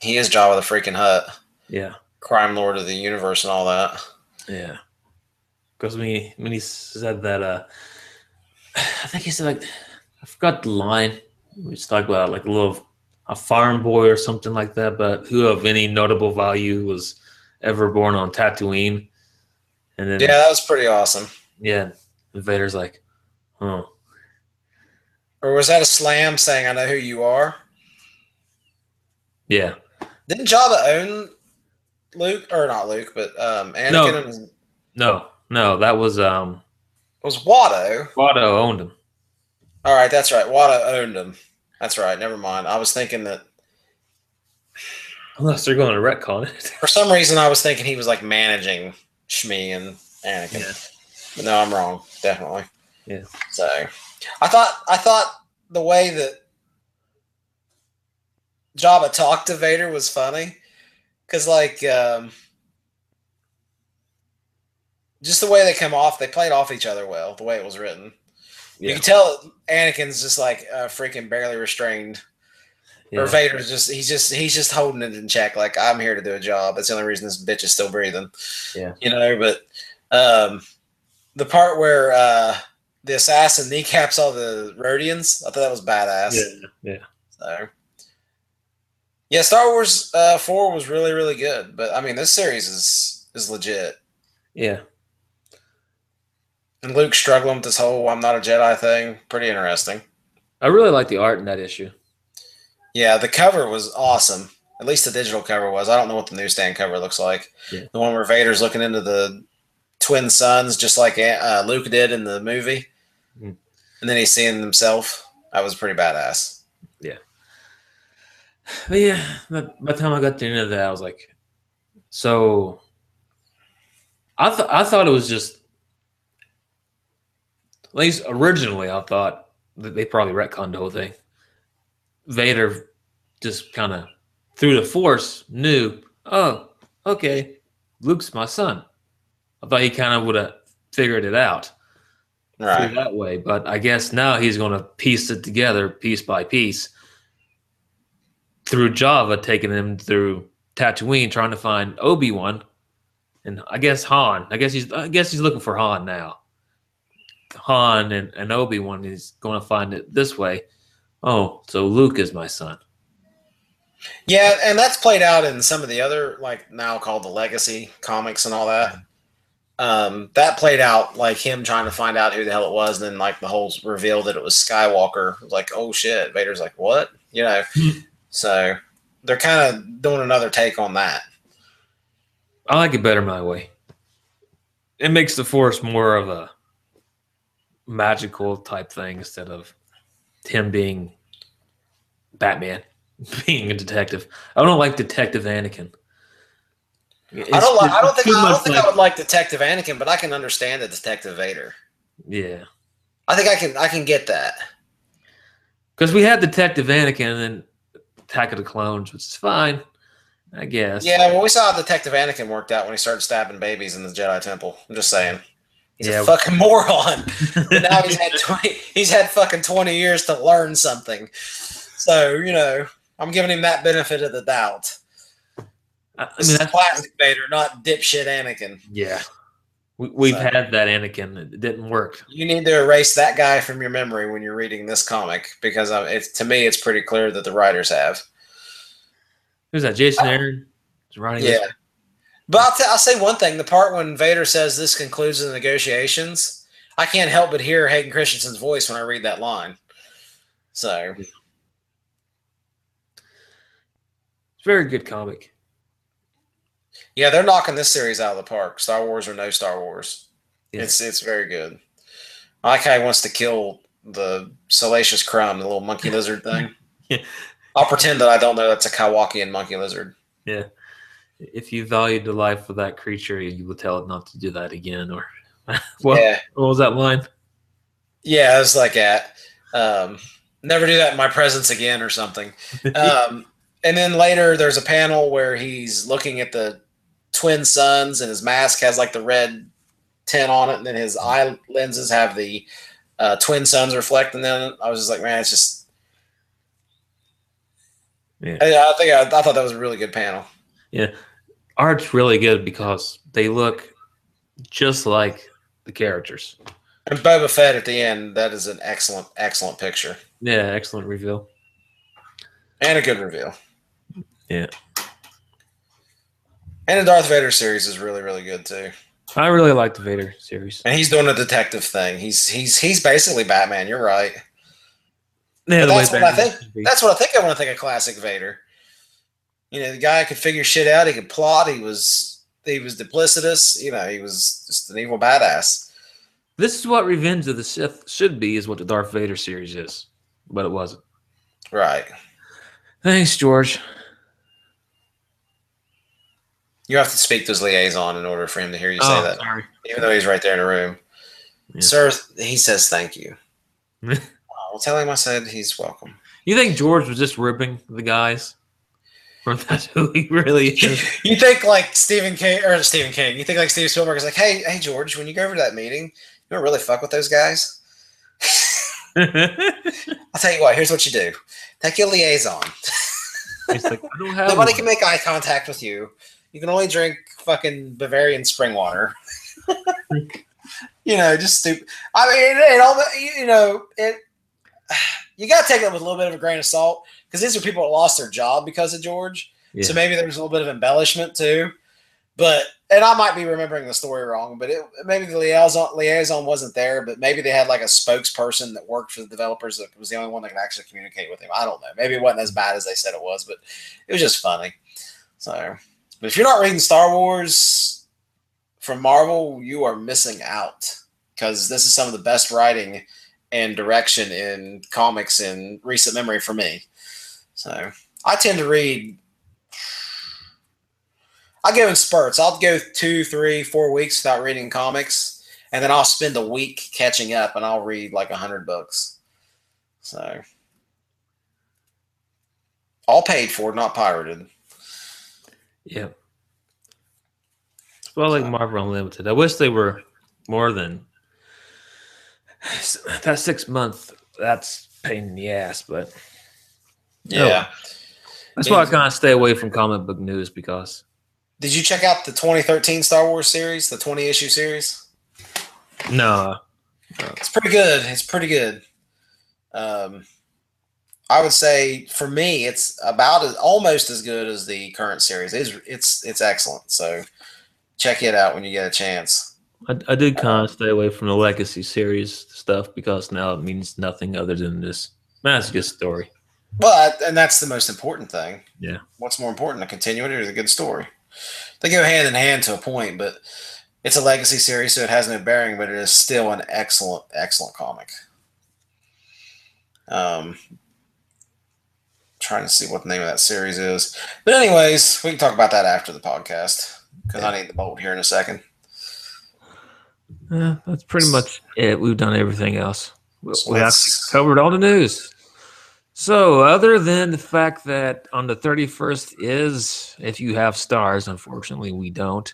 he is Jabba the freaking Hutt, yeah, crime lord of the universe, and all that. yeah. Because when he when he said that, uh, I think he said like I forgot the line. We just talked about like a little a farm boy or something like that, but who of any notable value was ever born on Tatooine? And then Yeah, that was pretty awesome. yeah, and Vader's like, oh, Or was that a slam saying, "I know who you are"? yeah. Didn't Jabba own Luke or not Luke, but um, Anakin No. and No, no, that was um it was Watto. Watto owned him. All right, that's right. Watto owned him. That's right. Never mind. I was thinking that Unless they're going to retcon it. for some reason I was thinking he was like managing Shmi and Anakin. Yeah. But no, I'm wrong. Definitely. Yeah. So I thought I thought the way that Jabba talked to Vader was funny. Cause like um just the way they come off, they played off each other well, the way it was written. You can tell Anakin's just like uh, freaking barely restrained. Or Vader's just he's just he's just holding it in check, like I'm here to do a job. That's the only reason this bitch is still breathing. Yeah. You know, but um the part where uh the assassin kneecaps all the Rhodians, I thought that was badass. Yeah, yeah. So yeah, Star Wars uh, four was really really good, but I mean this series is is legit. Yeah. And Luke struggling with this whole "I'm not a Jedi" thing, pretty interesting. I really like the art in that issue. Yeah, the cover was awesome. At least the digital cover was. I don't know what the newsstand cover looks like. Yeah. The one where Vader's looking into the twin suns, just like uh, Luke did in the movie, Mm. and then he's seeing himself. That was pretty badass. But yeah, by by the time I got to the end of that, I was like, so I thought I thought it was just at least originally I thought that they probably retconned the whole thing. Vader just kind of through the force knew, oh, okay, Luke's my son. I thought he kind of would have figured it out Right. that way. But I guess now he's going to piece it together piece by piece through Jabba, taking him through Tatooine, trying to find Obi Wan, and I guess Han. I guess he's I guess he's looking for Han now. Han and, and Obi Wan is going to find it this way. Oh, so Luke is my son. Yeah, and that's played out in some of the other like now called the Legacy comics and all that. Um, that played out like him trying to find out who the hell it was, and then like the whole reveal that it was Skywalker. Was like, oh shit, Vader's like, what? You know. so they're kind of doing another take on that. I like it better my way. It makes the Force more of a magical type thing instead of him being Batman, being a detective. I don't like Detective Anakin. I don't like. I don't think. I don't think like- I would like Detective Anakin, but I can understand the Detective Vader. Yeah, I think I can. I can get that. because we had Detective Anakin and then Attack of the Clones, which is fine, I guess. Yeah, well, we saw how Detective Anakin worked out when he started stabbing babies in the Jedi Temple. I'm just saying. He's Yeah. a fucking moron. But now he's had twenty. He's had fucking twenty years to learn something. So you know, I'm giving him that benefit of the doubt. I, mean, that's, classic Vader, not dipshit Anakin. yeah. We, we've So- had that Anakin. It didn't work. You need to erase that guy from your memory when you're reading this comic because um, it's to me, it's pretty clear that the writers have. Who's that? Jason Aaron? Is writing Yeah. this? But I'll, t- I'll say one thing: the part when Vader says this concludes the negotiations, I can't help but hear Hayden Christensen's voice when I read that line. So It's a very good comic. Yeah, they're knocking this series out of the park. Star Wars or no Star Wars, Yeah. it's it's very good. I like how he wants to kill the salacious crumb, the little monkey lizard thing. Yeah. I'll pretend that I don't know that's a Kowakian monkey lizard. Yeah. If you valued the life of that creature, you will tell it not to do that again. Or what, yeah, what was that line? yeah, it's like that. Um, never do that in my presence again, or something. um, and then later there's a panel where he's looking at the twin suns and his mask has like the red tint on it and then his eye lenses have the uh, twin suns reflecting in it i was just like man it's just Yeah. I, I think I, I thought that was a really good panel Yeah, Art's really good because they look just like the characters. and boba fett at the end that is an excellent excellent picture Yeah, excellent reveal. and a good reveal Yeah. And the darth vader series is really really good too I really like the Vader series. and he's doing a detective thing he's he's he's basically batman you're right Yeah, that's what I Batman think- That's what I think of when I think of classic Vader. You know, the guy could figure shit out. He could plot. He was he was duplicitous. You know, he was just an evil badass. This is what Revenge of the Sith should be, is what the Darth Vader series is, but it wasn't. Right. Thanks, George. You have to speak to his liaison in order for him to hear you say Oh, that, sorry. even though he's right there in the room. Yeah. Sir, he says thank you. I'll tell him I said he's welcome. You think George was just ripping the guys? Or that's who he really is? You think like Stephen King or Stephen King? You think like Steven Spielberg is like, hey, hey George, when you go over to that meeting, you don't really fuck with those guys. I'll tell you what. Here's what you do: take your liaison. He's like, I don't have Nobody one." can make eye contact with you. You can only drink fucking Bavarian spring water. you know, just stupid. I mean, it, it all you you know it. You got to take it with a little bit of a grain of salt because these are people that lost their job because of George. Yeah. So maybe there's a little bit of embellishment too. But and I might be remembering the story wrong, but it, maybe the liaison liaison wasn't there, but maybe they had like a spokesperson that worked for the developers that was the only one that could actually communicate with him. I don't know. Maybe it wasn't as bad as they said it was, but it was just funny. So, but if you're not reading Star Wars from Marvel, you are missing out because this is some of the best writing and direction in comics in recent memory for me. So I tend to read. I go in spurts. I'll go two, three, four weeks without reading comics, and then I'll spend a week catching up, and I'll read like a hundred books. So all paid for, not pirated. Yeah. Well, like Marvel Unlimited. I wish they were more than that six month. That's pain in the ass, but Yeah. that's why I kind of stay away from comic book news because Did you check out the 2013 Star Wars series, the 20 issue series? no, It's pretty good. It's pretty good. Um, I would say for me, it's about as almost as good as the current series. It's it's it's excellent. So check it out when you get a chance. I, I did kind of stay away from the Legacy series stuff because now it means nothing other than this. Good story. But and that's the most important thing. Yeah. What's more important, a continuity or the good story? They go hand in hand to a point, but it's a legacy series, so it has no bearing. But it is still an excellent, excellent comic. Um, trying to see what the name of that series is. But anyways, we can talk about that after the podcast because I need the bolt here in a second. Yeah, that's pretty much it. We've done everything else. We So we let's- covered all the news. So, other than the fact that on the 31st is, if you have stars, unfortunately, we don't,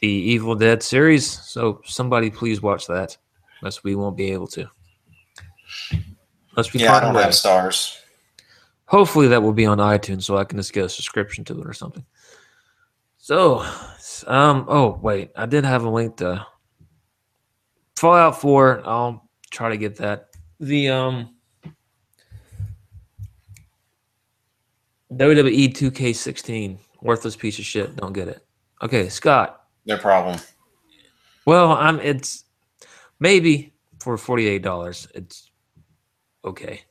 the Evil Dead series. So, somebody please watch that. Unless we won't be able to. Let's be Yeah, I don't have stars. Hopefully that will be on iTunes so I can just get a subscription to it or something. So, um, oh wait, I did have a link to Fallout 4. I'll try to get that. The um WWE 2K16 worthless piece of shit. Don't get it. Okay, Scott. No problem. Well, I'm it's maybe for $48. It's okay.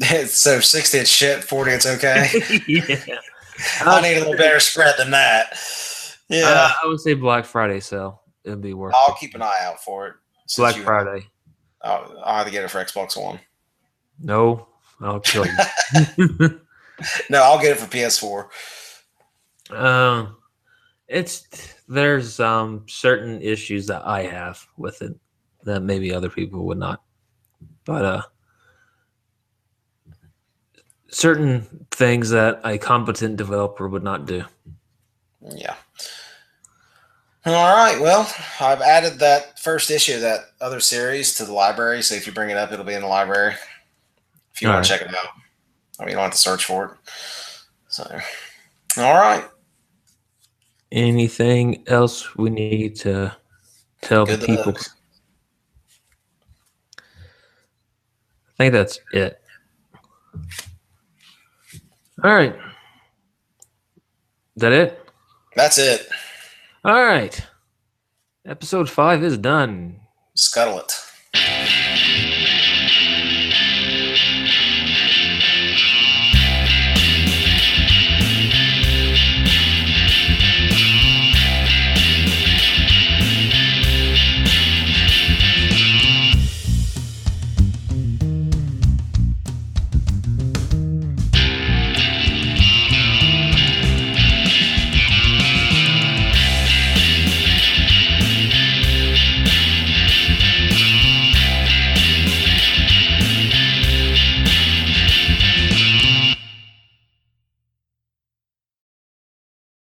so 60 it's shit, 40 it's okay. yeah. I need a little better spread than that. Yeah. Uh, I would say Black Friday sale. It'd be worth I'll it. keep an eye out for it. Black you- Friday. I'll, I'll have to get it for Xbox One. No, I'll kill you. No, I'll get it for PS4. um, it's there's um certain issues that I have with it that maybe other people would not, but uh, certain things that a competent developer would not do. Yeah. All right. Well, I've added that first issue of that other series to the library. So if you bring it up, it'll be in the library. If you All want to check it out, I mean, you don't have to search for it. So, all right. Anything else we need to tell Good the people? luck. I think that's it. All right. Is that it? That's it. All right. Episode five is done. Scuttle it.